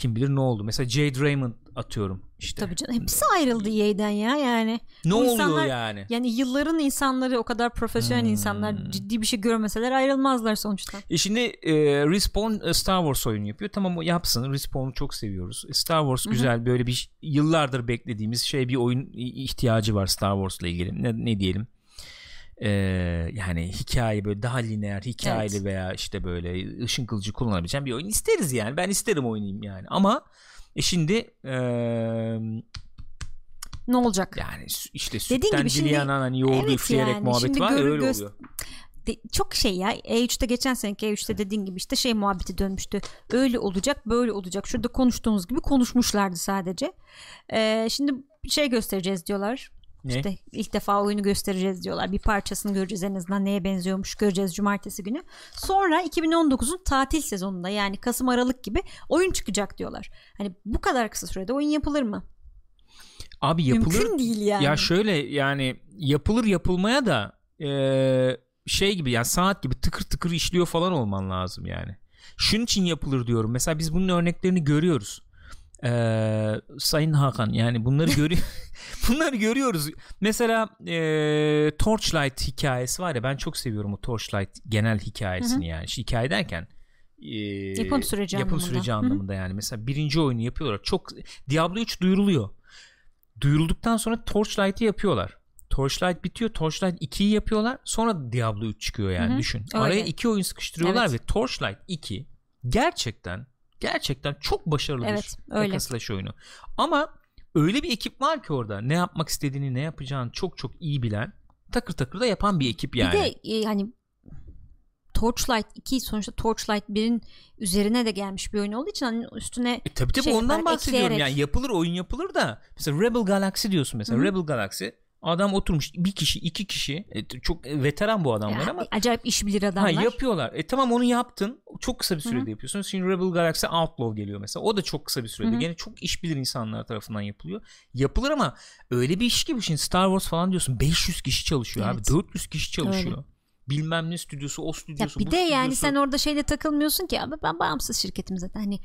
kim bilir ne oldu. Mesela Jade Raymond atıyorum işte. Tabii canım hepsi ayrıldı EA'den ya yani. Ne oluyor insanlar, yani? Yani yılların insanları o kadar profesyonel hmm. insanlar ciddi bir şey görmeseler ayrılmazlar sonuçta. E şimdi e, Respawn e, Star Wars oyunu yapıyor. Tamam o yapsın. Respawn'u çok seviyoruz. E, Star Wars Hı-hı. güzel böyle bir yıllardır beklediğimiz şey bir oyun ihtiyacı var Star Wars'la ilgili. Ne, ne diyelim? E, yani hikaye böyle daha lineer hikayeli evet. veya işte böyle ışın kılıcı kullanabileceğim bir oyun isteriz yani ben isterim oynayayım yani ama e şimdi e, ne olacak yani işte sütten gibi şimdi, hani yoğurdu evet üfleyerek yani, muhabbet var öyle göz, oluyor de, çok şey ya E3'te geçen seneki E3'te dediğin gibi işte şey muhabbeti dönmüştü. Öyle olacak böyle olacak. Şurada konuştuğumuz gibi konuşmuşlardı sadece. Ee, şimdi şey göstereceğiz diyorlar. Ne? İşte ilk defa oyunu göstereceğiz diyorlar. Bir parçasını göreceğiz en azından neye benziyormuş göreceğiz cumartesi günü. Sonra 2019'un tatil sezonunda yani Kasım Aralık gibi oyun çıkacak diyorlar. Hani bu kadar kısa sürede oyun yapılır mı? Abi yapılır. Mümkün değil yani. Ya şöyle yani yapılır yapılmaya da ee, şey gibi yani saat gibi tıkır tıkır işliyor falan olman lazım yani. Şunun için yapılır diyorum. Mesela biz bunun örneklerini görüyoruz. Ee, Sayın Hakan yani bunları görüyor bunları görüyoruz. Mesela e, Torchlight hikayesi var ya ben çok seviyorum o Torchlight genel hikayesini yani. Şu hikaye derken e, Yapım süreci yapım anlamında. süreci anlamında yani. Mesela birinci oyunu yapıyorlar. Çok Diablo 3 duyuruluyor. Duyurulduktan sonra Torchlight'ı yapıyorlar. Torchlight bitiyor. Torchlight 2'yi yapıyorlar. Sonra Diablo 3 çıkıyor yani Hı hı. düşün. Öyle. Araya iki oyun sıkıştırıyorlar Evet. ve Torchlight 2 gerçekten gerçekten çok başarılı Evet, bir öyle. slash oyunu. Ama öyle bir ekip var ki orada ne yapmak istediğini ne yapacağını çok çok iyi bilen takır takır da yapan bir ekip yani. Bir de e, hani Torchlight 2 sonuçta Torchlight 1'in üzerine de gelmiş bir oyun olduğu için hani üstüne E tabii tabii şey ondan yaparak, bahsediyorum ekleyerek. yani yapılır oyun yapılır da mesela Rebel Galaxy diyorsun mesela Hı hı. Rebel Galaxy adam oturmuş bir kişi iki kişi e, çok veteran bu adamlar Ya, ama acayip iş bilir ha, adamlar. yapıyorlar. E tamam onu yaptın çok kısa bir sürede Hı hı. yapıyorsun. Şimdi Rebel Galaxy Outlaw geliyor mesela o da çok kısa bir sürede Hı hı. gene çok iş bilir insanlar tarafından yapılıyor. Yapılır ama öyle bir iş gibi şimdi Star Wars falan diyorsun 500 kişi çalışıyor Evet. abi 400 kişi çalışıyor. Bilmem ne stüdyosu o ya stüdyosu bir bu de yani stüdyosu. sen orada şeyle takılmıyorsun ki abi ben bağımsız şirketim zaten hani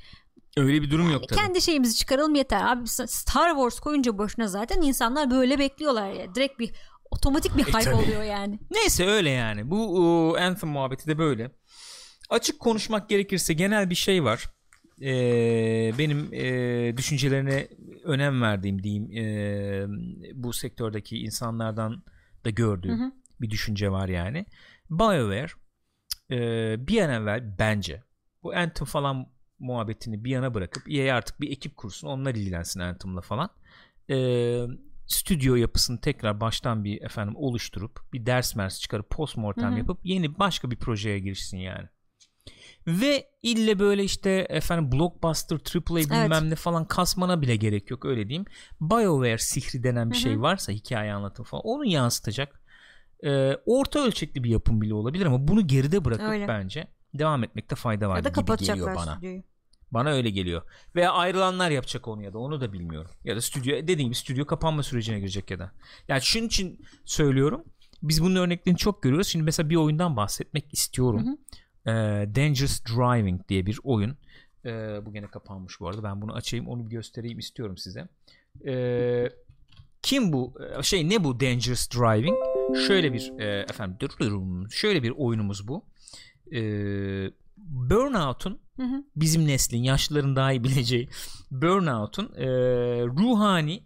öyle bir durum yok tabii. kendi şeyimizi çıkaralım yeter abi Star Wars koyunca boşuna zaten insanlar böyle bekliyorlar ya direkt bir otomatik bir hype E, tabii. oluyor yani. Neyse öyle yani. Bu o, Anthem muhabbeti de böyle. Açık konuşmak gerekirse genel bir şey var. Ee, benim e, düşüncelerine önem verdiğim diyeyim e, bu sektördeki insanlardan da gördüğüm Hı hı. bir düşünce var yani. BioWare e, bir an evvel bence bu Anthem falan muhabbetini bir yana bırakıp EA artık bir ekip kursun onlar ilgilensin Anthem'la falan. E, stüdyo yapısını tekrar baştan bir efendim oluşturup bir ders mers çıkarıp postmortem yapıp yeni başka bir projeye girişsin yani. Ve ille böyle işte efendim blockbuster, AAA bilmem ne falan kasmana bile gerek yok öyle diyeyim. BioWare sihri denen bir Hı hı. şey varsa hikaye anlatım falan onu yansıtacak. Ee, orta ölçekli bir yapım bile olabilir ama bunu geride bırakıp Öyle. bence devam etmekte fayda var Ya da gibi geliyor bana. stüdyoyu. Bana öyle geliyor. Veya ayrılanlar yapacak onu ya da onu da bilmiyorum. Ya da stüdyo dediğim gibi stüdyo kapanma sürecine girecek ya da. Yani şunun için söylüyorum. Biz bunun örneklerini çok görüyoruz. Şimdi mesela bir oyundan bahsetmek istiyorum. Hı hı. Ee, Dangerous Driving diye bir oyun. Ee, bu gene kapanmış bu arada. Ben bunu açayım onu bir göstereyim istiyorum size. Ee, kim bu? Ee, Şey ne bu Dangerous Driving? Şöyle bir e, efendim. Şöyle bir oyunumuz bu. Ee, Burnout'un Hı hı. bizim neslin yaşlıların daha iyi bileceği Burnout'un e, ruhani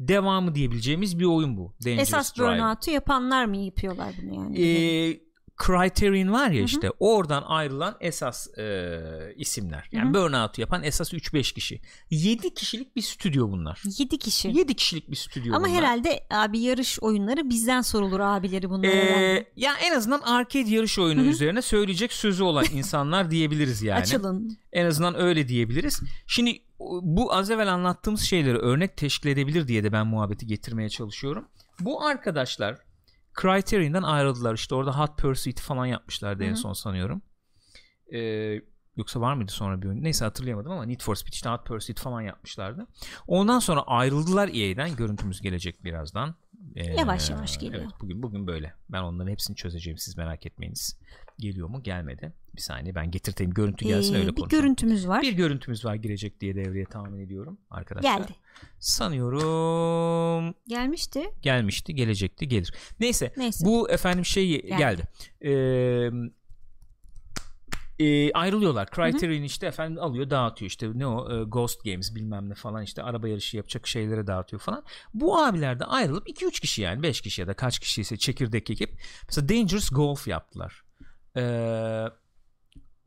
devamı diyebileceğimiz bir oyun bu. Dangerous Esas Driving. burnout'u yapanlar mı yapıyorlar bunu yani? Ee, Criterion var ya hı. işte oradan ayrılan esas e, isimler. Yani Hı hı. Burnout'u yapan esas 3-5 kişi. 7 kişilik bir stüdyo bunlar. 7 kişi. 7 kişilik bir stüdyo Ama bunlar. herhalde abi yarış oyunları bizden sorulur abileri bunlar Ee, ya en azından arcade yarış oyunu Hı hı. üzerine söyleyecek sözü olan insanlar diyebiliriz yani. Açılın. En azından öyle diyebiliriz. Şimdi bu az evvel anlattığımız şeyleri örnek teşkil edebilir diye de ben muhabbeti getirmeye çalışıyorum. Bu arkadaşlar Criterion'dan ayrıldılar. İşte orada Hot Pursuit'i falan yapmışlardı en Hı hı. son sanıyorum. Ee, yoksa var mıydı sonra bir oyun? Neyse hatırlayamadım ama Need for Speed işte Hot Pursuit falan yapmışlardı. Ondan sonra ayrıldılar EA'den. Görüntümüz gelecek birazdan. Ee, Yavaş yavaş geliyor. Evet bugün bugün böyle. Ben onların hepsini çözeceğim siz merak etmeyiniz. Geliyor mu? Gelmedi. Bir saniye ben getirteyim görüntü gelsin Ee, öyle bir konuşalım. görüntümüz var. Bir görüntümüz var girecek diye devreye tahmin ediyorum arkadaşlar. Geldi. Sanıyorum Gelmişti. gelmişti, gelecekti, gelir. Neyse, Neyse. bu efendim şey geldi. Geldi. Ee, e, ayrılıyorlar. Criterion işte efendim alıyor, dağıtıyor işte ne o e, Ghost Games bilmem ne falan işte araba yarışı yapacak şeylere dağıtıyor falan. Bu abiler de ayrılıp 2-3 kişi yani 5 kişi ya da kaç kişi ise çekirdek ekip mesela Dangerous Golf yaptılar. Ee,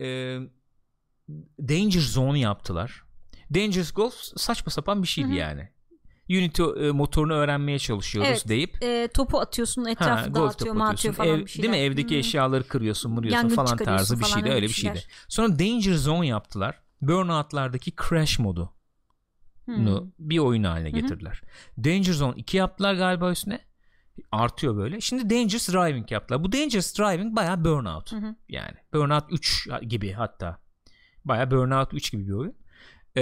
e, Danger Zone yaptılar. Dangerous Golf saçma sapan bir şeydi Hı hı. yani. Unity e, motorunu öğrenmeye çalışıyoruz Evet, deyip Ee, topu atıyorsun etrafı golf dağıtıyor atıyorsun. falan Ev- bir şeyler. Değil mi? Evdeki Hmm. eşyaları kırıyorsun, vuruyorsun Yangın falan tarzı bir şeydi. öyle bir bir şeydi. şeyler. Sonra Danger Zone yaptılar. Burnout'lardaki Crash modu Hmm. bir oyun haline getirdiler. Danger Zone 2 yaptılar galiba üstüne. Artıyor böyle. Şimdi Dangerous Driving yaptılar. Bu Dangerous Driving bayağı Burnout. Hı hı. Yani Burnout 3 gibi hatta. Bayağı Burnout 3 gibi bir oyun. Ee,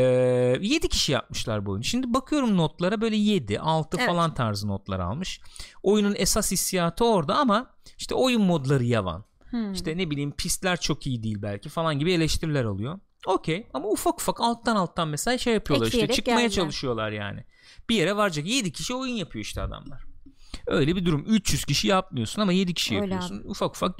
7 kişi yapmışlar bu oyunu. Şimdi bakıyorum notlara böyle 7, 6 Evet. falan tarzı notlar almış. Oyunun esas hissiyatı orada ama işte oyun modları yavan. Hmm. İşte ne bileyim pistler çok iyi değil belki falan gibi eleştiriler alıyor. Okey ama ufak ufak alttan alttan mesela şey yapıyorlar Ekleyerek işte çıkmaya geldiler. çalışıyorlar yani. Bir yere varacak 7 kişi oyun yapıyor işte adamlar. Öyle bir durum. 300 kişi yapmıyorsun ama 7 kişi Öyle yapıyorsun. Ufak ufak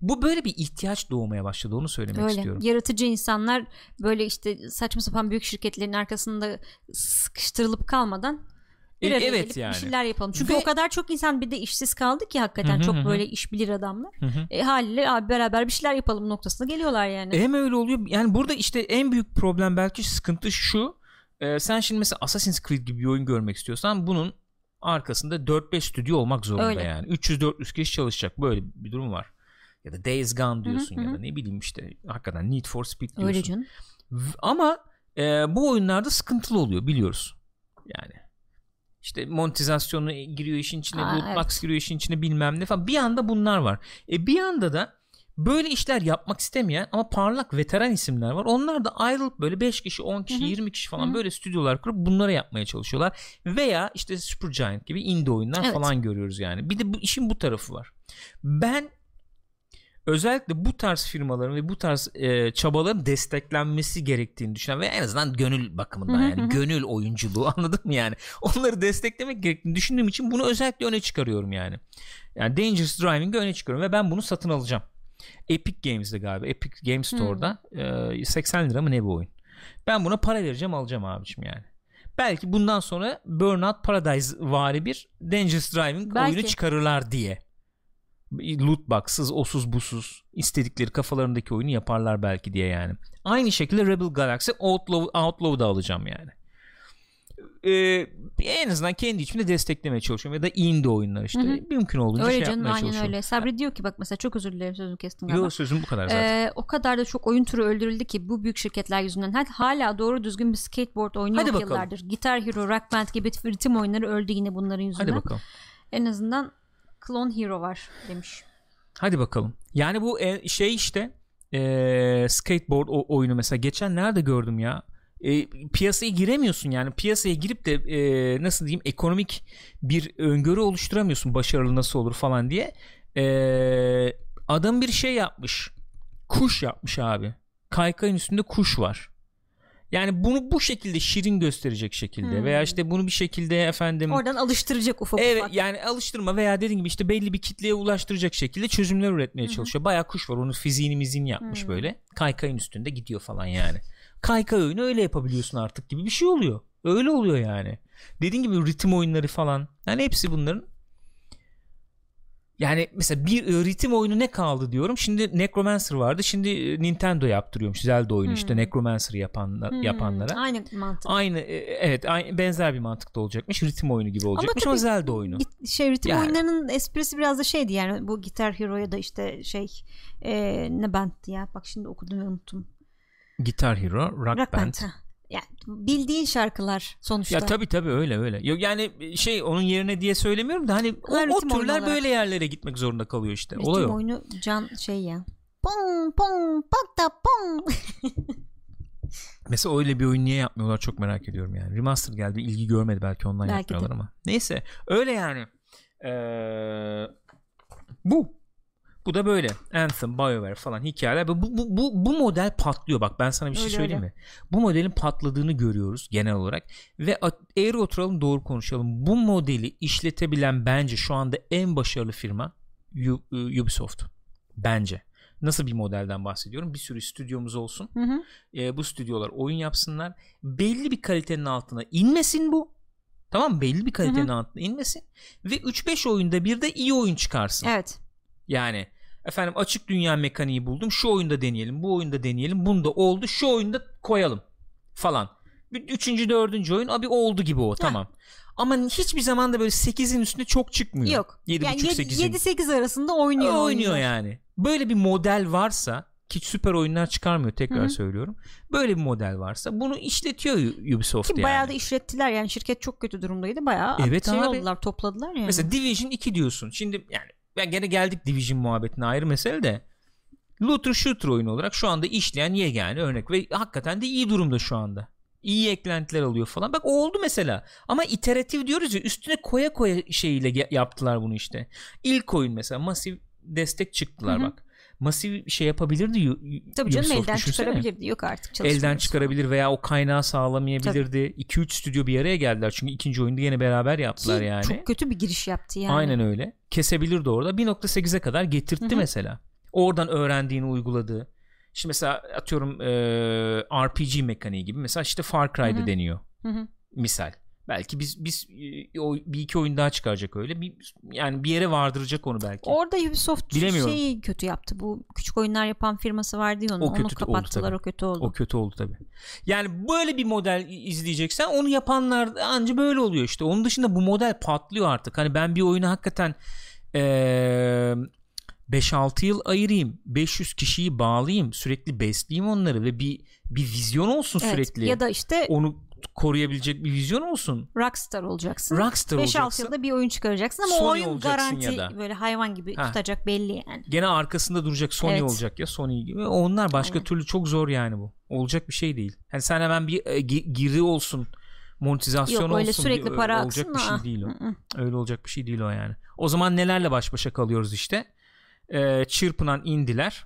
bu böyle bir ihtiyaç doğmaya başladı onu söylemek Öyle. istiyorum. Yaratıcı insanlar böyle işte saçma sapan büyük şirketlerin arkasında sıkıştırılıp kalmadan bir E, araya evet gelip yani. bir şeyler yapalım. Çünkü Ve- o kadar çok insan bir de işsiz kaldı ki hakikaten Hı hı çok hı böyle işbilir adamlar. Hı hı. E, haliyle abi beraber bir şeyler yapalım noktasına geliyorlar yani. Hem öyle oluyor. Yani burada işte en büyük problem belki sıkıntı şu. Ee, sen şimdi mesela Assassin's Creed gibi bir oyun görmek istiyorsan bunun arkasında 4-5 stüdyo olmak zorunda Öyle. yani. 300-400 kişi çalışacak. Böyle bir durum var. Ya da Days Gone diyorsun hı ya hı. da ne bileyim işte hakikaten Need for Speed diyorsun. Öyle canım. Ama e, bu oyunlarda sıkıntılı oluyor biliyoruz. Yani işte monetizasyonu giriyor işin içine, Aa, loot box evet. giriyor işin içine bilmem ne falan. Bir anda bunlar var. E bir anda da böyle işler yapmak istemeyen ama parlak veteran isimler var. Onlar da ayrılıp böyle 5 kişi, 10 kişi, Hı hı. 20 kişi falan Hı hı. böyle stüdyolar kurup bunları yapmaya çalışıyorlar. Veya işte Supergiant gibi indie oyunlar Evet. falan görüyoruz yani. Bir de bu işin bu tarafı var. Ben özellikle bu tarz firmaların ve bu tarz e, çabaların desteklenmesi gerektiğini düşünen ve en azından gönül bakımından yani gönül oyunculuğu anladın mı yani onları desteklemek gerektiğini düşündüğüm için bunu özellikle öne çıkarıyorum yani yani Dangerous Driving'i öne çıkarıyorum ve ben bunu satın alacağım Epic Games'de galiba Epic Game Store'da e, 80 lira mı ne bu oyun ben buna para vereceğim alacağım abicim yani belki bundan sonra Burnout Paradise vari bir Dangerous Driving Belki. oyunu çıkarırlar diye loot box'sız, osuz busuz istedikleri kafalarındaki oyunu yaparlar belki diye yani. Aynı şekilde Rebel Galaxy Outlaw, Outlaw'u da alacağım yani. Ee, en azından kendi içimde desteklemeye çalışıyorum ya da indie oyunlar işte. Hı hı. Mümkün olduğunca Öyle şey canım yapmaya aynen çalışıyorum. öyle. Sabri diyor ki bak mesela çok özür dilerim sözünü kestim galiba. Yok sözüm bu kadar zaten. Ee, o kadar da çok oyun türü öldürüldü ki bu büyük şirketler yüzünden Hal- hala doğru düzgün bir skateboard oyunu Hadi yok bakalım. yıllardır. Guitar Hero, Rock Band gibi ritim oyunları öldü yine bunların yüzünden. Hadi bakalım. En azından Clone Hero var demiş. Hadi bakalım. Yani bu e, şey işte e, skateboard oyunu mesela geçen nerede gördüm ya? E, piyasaya giremiyorsun yani piyasaya girip de e, nasıl diyeyim ekonomik bir öngörü oluşturamıyorsun başarılı nasıl olur falan diye. E, adam bir şey yapmış. Kuş yapmış abi. Kaykayın üstünde kuş var. Yani bunu bu şekilde şirin gösterecek şekilde Hmm. veya işte bunu bir şekilde efendim Oradan alıştıracak ufak Evet ufak. yani alıştırma veya dediğim gibi işte belli bir kitleye ulaştıracak şekilde çözümler üretmeye çalışıyor. Bayağı kuş var onun fiziğini mizini yapmış Hı. böyle. Kaykayın üstünde gidiyor falan yani. Kaykay oyunu öyle yapabiliyorsun artık gibi bir şey oluyor. Öyle oluyor yani. Dediğim gibi ritim oyunları falan. Yani hepsi bunların yani mesela bir e, ritim oyunu ne kaldı diyorum. Şimdi Necromancer vardı. Şimdi e, Nintendo yaptırıyormuş Zelda oyunu işte Hmm. Necromancer yapanlar, Hmm, yapanlara. Aynı mantık. Aynı e, evet aynı, benzer bir mantıkta olacakmış. Ritim oyunu gibi olacakmış ama, tabii Zelda oyunu. Şey ritim Yani. oyunlarının esprisi biraz da şeydi yani bu Guitar Hero ya da işte şey e, ne bandti ya bak şimdi okudum ve unuttum. Guitar Hero, Rock, Rock Band. Band. ha. Yani bildiğin şarkılar sonuçta. Ya tabii tabii öyle öyle. Yok yani şey onun yerine diye söylemiyorum da hani o, o türler olarak. böyle yerlere gitmek zorunda kalıyor işte. Ritim Olay o. oyunu can şey ya. Pong pong da pong. Mesela öyle bir oyun niye yapmıyorlar çok merak ediyorum yani. Remaster geldi ilgi görmedi belki ondan Belki de. yapmıyorlar ama. Neyse öyle yani. Ee, bu. Bu da böyle. Anthem, BioWare falan hikayeler. Bu, bu, bu, bu model patlıyor. Bak ben sana bir şey Öyle, söyleyeyim öyle. mi? Bu modelin patladığını görüyoruz genel olarak. Ve eğri oturalım doğru konuşalım. Bu modeli işletebilen bence şu anda en başarılı firma e, Ubisoft. Bence. Nasıl bir modelden bahsediyorum? Bir sürü stüdyomuz olsun. Hı hı. E, bu stüdyolar oyun yapsınlar. Belli bir kalitenin altına inmesin bu. Tamam? Belli bir kalitenin Hı altına inmesin. Ve 3-5 oyunda bir de iyi oyun çıkarsın. Evet. Yani efendim açık dünya mekaniği buldum. Şu oyunda deneyelim, bu oyunda deneyelim. Bunda oldu. Şu oyunda koyalım falan. Üçüncü, dördüncü oyun abi oldu gibi o tamam. Ama hiçbir zaman da böyle 8'in üstünde çok çıkmüyor. Yok. 7.5 Yani 8'in. 7-8 arasında oynuyor. oynuyor oyuncular. yani. Böyle bir model varsa ki süper oyunlar çıkarmıyor tekrar Hı hı. söylüyorum. Böyle bir model varsa bunu işletiyor Ubisoft Ki yani. bayağı da işlettiler yani şirket çok kötü durumdaydı bayağı Evet şey abi. oldular topladılar yani. Mesela Division 2 diyorsun. Şimdi yani ben gene geldik Division muhabbetine ayrı mesele de. Looter shooter oyunu olarak şu anda işleyen yegane örnek ve hakikaten de iyi durumda şu anda. İyi eklentiler alıyor falan. Bak o oldu mesela. Ama iteratif diyoruz ya üstüne koya koya şeyiyle yaptılar bunu işte. İlk oyun mesela masif destek çıktılar Hı hı. bak. Masif şey yapabilirdi. Tabii canım Ubisoft, elden düşünsene. çıkarabilirdi. Yok artık. Elden çıkarabilir veya o kaynağı sağlamayabilirdi. 2-3 stüdyo bir araya geldiler. Çünkü ikinci oyunu yine beraber Ki yaptılar yani. Çok kötü bir giriş yaptı yani. Aynen öyle. Kesebilirdi orada. 1.8'e kadar getirtti Hı hı. mesela. Oradan öğrendiğini uyguladı. Şimdi mesela atıyorum e, RPG mekaniği gibi. Mesela işte Far Cry'da Hı hı. deniyor. Hı hı. Misal. Belki biz biz e, o bir iki oyun daha çıkaracak öyle. Bir, yani bir yere vardıracak onu belki. Orada Ubisoft şeyi kötü yaptı. Bu küçük oyunlar yapan firması vardı ya onun. O Onu kötü oldu kapattılar. tabii. o kötü oldu. O kötü oldu tabii. Yani böyle bir model izleyeceksen onu yapanlar anca böyle oluyor işte. Onun dışında bu model patlıyor artık. Hani ben bir oyunu hakikaten eee 5-6 yıl ayırayım. 500 kişiyi bağlayayım. Sürekli besleyeyim onları ve bir bir vizyon olsun Evet, sürekli. Ya da işte onu koruyabilecek bir vizyon olsun. Rockstar olacaksın. Rockstar 5-6 olacaksın. yılda bir oyun çıkaracaksın ama Sony o oyun garanti da. böyle hayvan gibi Ha. tutacak belli yani. Gene arkasında duracak Sony Evet. olacak ya Sony gibi. Onlar başka Aynen. türlü çok zor yani bu. Olacak bir şey değil. Yani sen hemen bir e, gi- giri olsun, monetizasyon Yok olsun. öyle sürekli bir- para olacak bir şey değil o. Öyle olacak bir şey değil o yani. O zaman nelerle baş başa kalıyoruz işte? Ee, çırpınan indiler.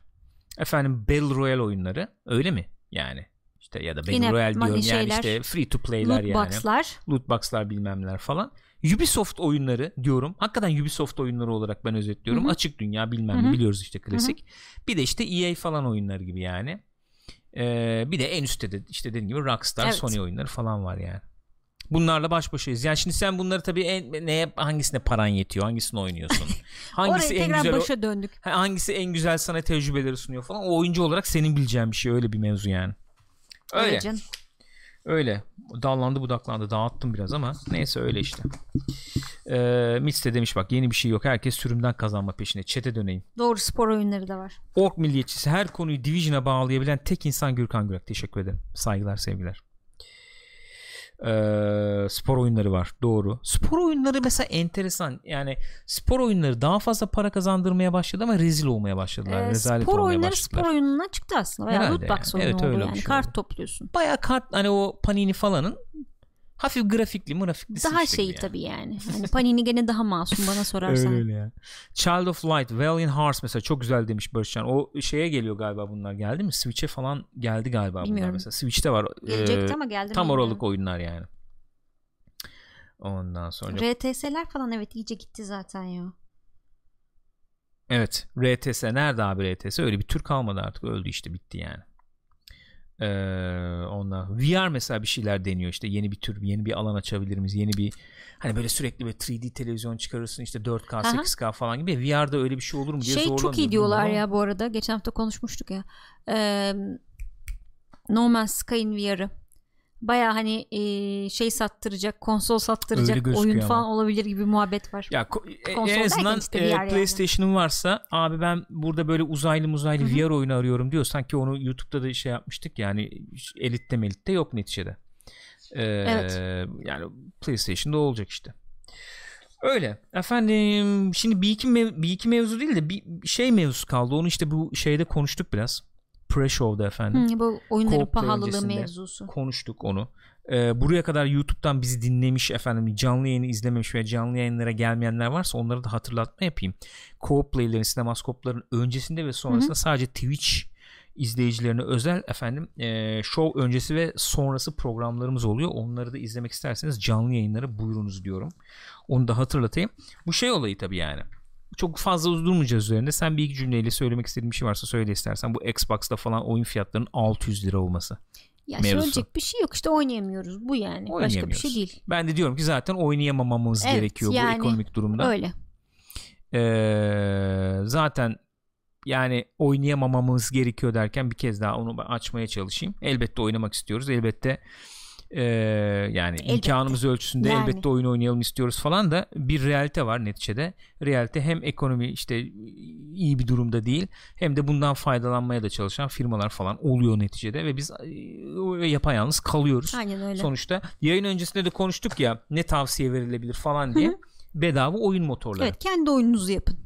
Efendim Battle Royale oyunları. Öyle mi? Yani işte ya da Battle Royale diyorum yani şeyler, işte free to play'ler Loot yani. box'lar. Loot box'lar bilmemler falan. Ubisoft oyunları diyorum. Hakikaten Ubisoft oyunları olarak ben özetliyorum. Hı hı. Açık dünya bilmem Hı ne hı. biliyoruz işte klasik. Bir de işte EA falan oyunları gibi yani. Ee, bir de en üstte de işte dediğim gibi Rockstar, Evet. Sony oyunları falan var yani. Bunlarla baş başayız. Yani şimdi sen bunları tabii en, neye hangisine paran yetiyor? Hangisini oynuyorsun? Hangisi en güzel başa döndük. Ha, hangisi en güzel sana tecrübeleri sunuyor falan. O oyuncu olarak senin bileceğin bir şey öyle bir mevzu yani. Öyle. Öyle canım. Öyle. Dallandı budaklandı. Dağıttım biraz ama neyse öyle işte. Ee, de demiş bak yeni bir şey yok. Herkes sürümden kazanma peşine. Çete döneyim. Doğru spor oyunları da var. Ork milliyetçisi her konuyu Division'a bağlayabilen tek insan Gürkan Gürak. Teşekkür ederim. Saygılar sevgiler. Ee, spor oyunları var. Doğru. Spor oyunları mesela enteresan. Yani spor oyunları daha fazla para kazandırmaya başladı ama rezil olmaya başladılar. Ee, Rezalet spor oyunları başladılar. spor oyununa çıktı aslında. Herhalde loot box yani. oyunu Evet, oldu öyle yani. şey Kart oldu. topluyorsun. Baya kart hani o Panini falanın hafif grafikli mırafikli Daha gibi yani. tabii yani. Hani Panini gene daha masum bana sorarsan. Öyle öyle ya. Child of Light, Valiant Hearts mesela çok güzel demiş Barışcan. O şeye geliyor galiba bunlar. Geldi mi? Switch'e falan geldi galiba bunlar Bilmiyorum. mesela. Switch'te var. Gelecekti Ee, ama geldi Tam oralık oyunlar yani. Ondan sonra RTS'ler falan evet iyice gitti zaten ya. evet RTS nerede abi RTS öyle bir tür kalmadı artık öldü işte bitti yani. Ee, ondan VR mesela bir şeyler deniyor işte yeni bir tür yeni bir alan açabilir miyiz yeni bir hani böyle sürekli böyle 3D televizyon çıkarırsın işte 4K Aha. 8K falan gibi VR'da öyle bir şey olur mu diye Şey çok iyi diyorlar ama- ya bu arada. Geçen hafta konuşmuştuk ya. Ee, no Man's Sky'in VR'ı. Baya hani e, şey sattıracak, konsol sattıracak oyun ama. falan olabilir gibi muhabbet var. Ya ko- e- Konsol en azından işte e, VR yani. PlayStation'ın varsa abi ben burada böyle uzaylı muzaylı Hı hı. VR oyunu arıyorum diyorsan ki onu YouTube'da da şey yapmıştık yani elitte melitte yok neticede. Ee, Evet. Yani PlayStation'da olacak işte. Öyle. Efendim şimdi bir iki, mev- bir iki mevzu değil de bir şey mevzusu kaldı. Onu işte bu şeyde konuştuk biraz. Pre-show'da efendim. Hı, bu oyunların pahalılığı mevzusu. konuştuk onu. Ee, buraya kadar YouTube'dan bizi dinlemiş efendim canlı yayını izlememiş veya canlı yayınlara gelmeyenler varsa onlara da hatırlatma yapayım. Co-op playlerin, sinemaskopların öncesinde ve sonrasında sadece Twitch izleyicilerine özel efendim e, show öncesi ve sonrası programlarımız oluyor. Onları da izlemek isterseniz canlı yayınları buyurunuz diyorum. Onu da hatırlatayım. Bu şey olayı tabii yani. Çok fazla durmayacağız üzerinde. Sen bir iki cümleyle söylemek istediğin bir şey varsa söyle istersen. Bu Xbox'ta falan oyun fiyatlarının 600 lira olması. Ya mevzusu. söyleyecek bir şey yok işte oynayamıyoruz. Bu yani. Başka bir şey değil. Ben de diyorum ki zaten oynayamamamız Evet, gerekiyor yani bu ekonomik durumda. Öyle. Ee, zaten yani oynayamamamız gerekiyor derken bir kez daha onu açmaya çalışayım. Elbette oynamak istiyoruz. Elbette ee, yani Elbette. imkanımız ölçüsünde Yani. elbette oyun oynayalım istiyoruz falan da bir realite var neticede. Realite hem ekonomi işte iyi bir durumda değil hem de bundan faydalanmaya da çalışan firmalar falan oluyor neticede ve biz e, yapayalnız kalıyoruz. Aynen öyle. Sonuçta yayın öncesinde de konuştuk ya ne tavsiye verilebilir falan diye bedava oyun motorları. Evet kendi oyununuzu yapın.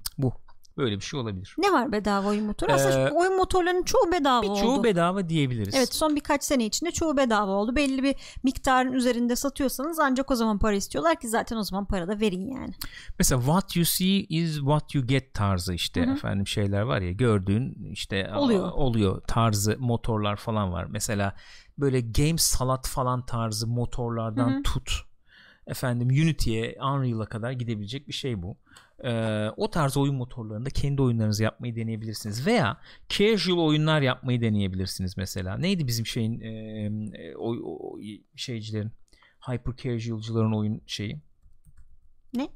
Böyle bir şey olabilir. Ne var bedava oyun motoru? Aslında Ee, oyun motorlarının çoğu bedava Birçoğu oldu. bedava diyebiliriz. Evet son birkaç sene içinde çoğu bedava oldu. Belli bir miktarın üzerinde satıyorsanız ancak o zaman para istiyorlar ki zaten o zaman para da verin yani. Mesela what you see is what you get tarzı işte efendim şeyler var ya gördüğün işte Oluyor. oluyor tarzı motorlar falan var. Mesela böyle game salat falan tarzı motorlardan tut efendim Unity'ye Unreal'a kadar gidebilecek bir şey bu. Ee, o tarz oyun motorlarında kendi oyunlarınızı yapmayı deneyebilirsiniz veya casual oyunlar yapmayı deneyebilirsiniz mesela. Neydi bizim şeyin e, o, o- şeycilerin hyper casual'cıların oyun şeyi? Ne?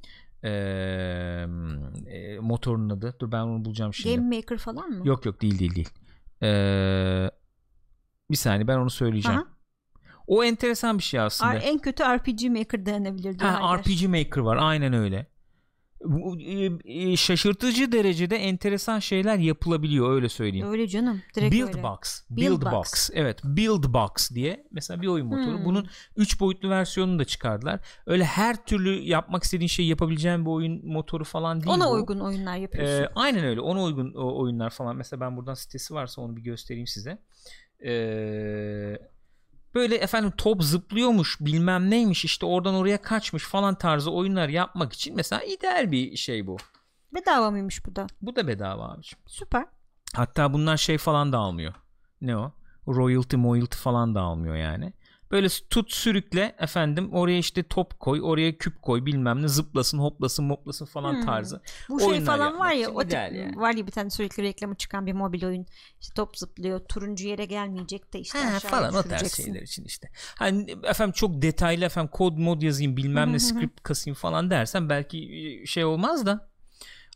Ee, e, motorun adı. Dur ben onu bulacağım şimdi. Game Maker falan mı? Yok yok değil değil değil. Ee, bir saniye ben onu söyleyeceğim. Aha. O enteresan bir şey aslında. En kötü RPG Maker denebilir diyor. Ha. RPG Maker var aynen öyle. E, e, şaşırtıcı derecede enteresan şeyler yapılabiliyor öyle söyleyeyim. Öyle canım. Direkt Build öyle. Box. Build Build Box. Box. Evet, Build Box diye mesela bir oyun motoru. Hmm. Bunun 3 boyutlu versiyonunu da çıkardılar. Öyle her türlü yapmak istediğin şeyi yapabileceğin bir oyun motoru falan değil Ona bu. uygun oyunlar yapıyorsun. Ee, aynen öyle. Ona uygun oyunlar falan. Mesela ben buradan sitesi varsa onu bir göstereyim size. Ee, böyle efendim top zıplıyormuş bilmem neymiş işte oradan oraya kaçmış falan tarzı oyunlar yapmak için mesela ideal bir şey bu. Bedava mıymış bu da? Bu da bedava abiciğim. Süper. Hatta bunlar şey falan da almıyor. Ne o? Royalty royalty falan da almıyor yani. Böyle tut sürükle efendim oraya işte top koy oraya küp koy bilmem ne zıplasın hoplasın moplasın falan Hmm. tarzı. Bu şey falan var ya o tip, yani. var ya bir tane sürekli reklamı çıkan bir mobil oyun. İşte top zıplıyor. Turuncu yere gelmeyecek de işte Ha, falan o tarz şeyler için işte. Hani efendim çok detaylı efendim kod mod yazayım bilmem ne script kasayım falan dersen belki e, şey olmaz da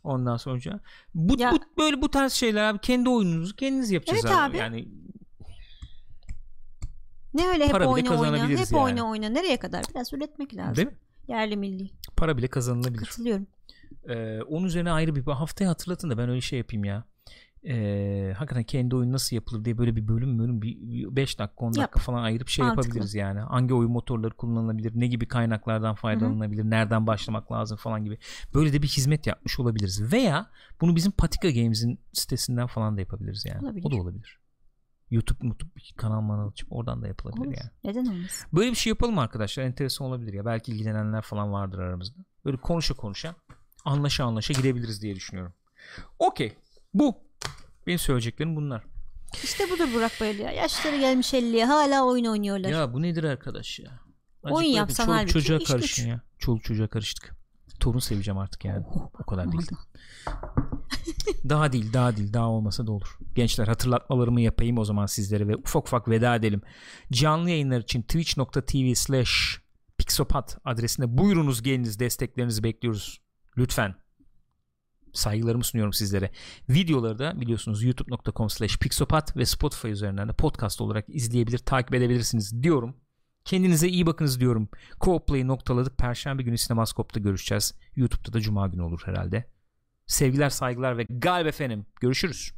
ondan sonra bu, Ya- bu böyle bu tarz şeyler abi kendi oyununuzu kendiniz yapacağız Evet abi. abi. Yani Ne öyle hep Para bile oyna oyna. Hep yani. oyna oyna. Nereye kadar? Biraz üretmek lazım. değil mi? Yerli milli. Para bile kazanılabilir. Katılıyorum. Ee, onun üzerine ayrı bir haftaya hatırlatın da ben öyle şey yapayım ya. Ee, hakikaten kendi oyun nasıl yapılır diye böyle bir bölüm bölüm bir 5 dakika 10 dakika Yap. falan ayırıp şey Mantıklı. yapabiliriz yani. Hangi oyun motorları kullanılabilir, ne gibi kaynaklardan faydalanılabilir, nereden başlamak lazım falan gibi. Böyle de bir hizmet yapmış olabiliriz. Veya bunu bizim Patika Games'in sitesinden falan da yapabiliriz yani. Olabilir. O da olabilir. YouTube, YouTube bir kanal manal açıp oradan da yapılabilir Olur. yani. Neden olmasın? Böyle bir şey yapalım arkadaşlar? Enteresan olabilir ya. Belki ilgilenenler falan vardır aramızda. Böyle konuşa konuşa anlaşa anlaşa gidebiliriz diye düşünüyorum. Okey. Bu. Benim söyleyeceklerim bunlar. İşte budur Burak Bayır ya. Yaşları gelmiş 50'ye hala oyun oynuyorlar. Ya bu nedir arkadaş ya? Azıcık Oyun yapsan çoluk halbuki çocuğa karışın güç. ya. Çoluk çocuğa karıştık. Torun seveceğim artık yani. O kadar değil. Daha değil daha değil daha olmasa da olur. Gençler hatırlatmalarımı yapayım o zaman sizlere ve ufak ufak veda edelim. Canlı yayınlar için twitch.tv slash pixopat adresine buyurunuz geliniz desteklerinizi bekliyoruz. Lütfen. Saygılarımı sunuyorum sizlere. Videoları da biliyorsunuz youtube.com slash pixopat ve Spotify üzerinden de podcast olarak izleyebilir, takip edebilirsiniz diyorum. Kendinize iyi bakınız diyorum. Co-Play'i noktaladık. Perşembe günü Sinemaskop'ta görüşeceğiz. YouTube'da da Cuma günü olur herhalde. Sevgiler, saygılar ve galip efendim. Görüşürüz.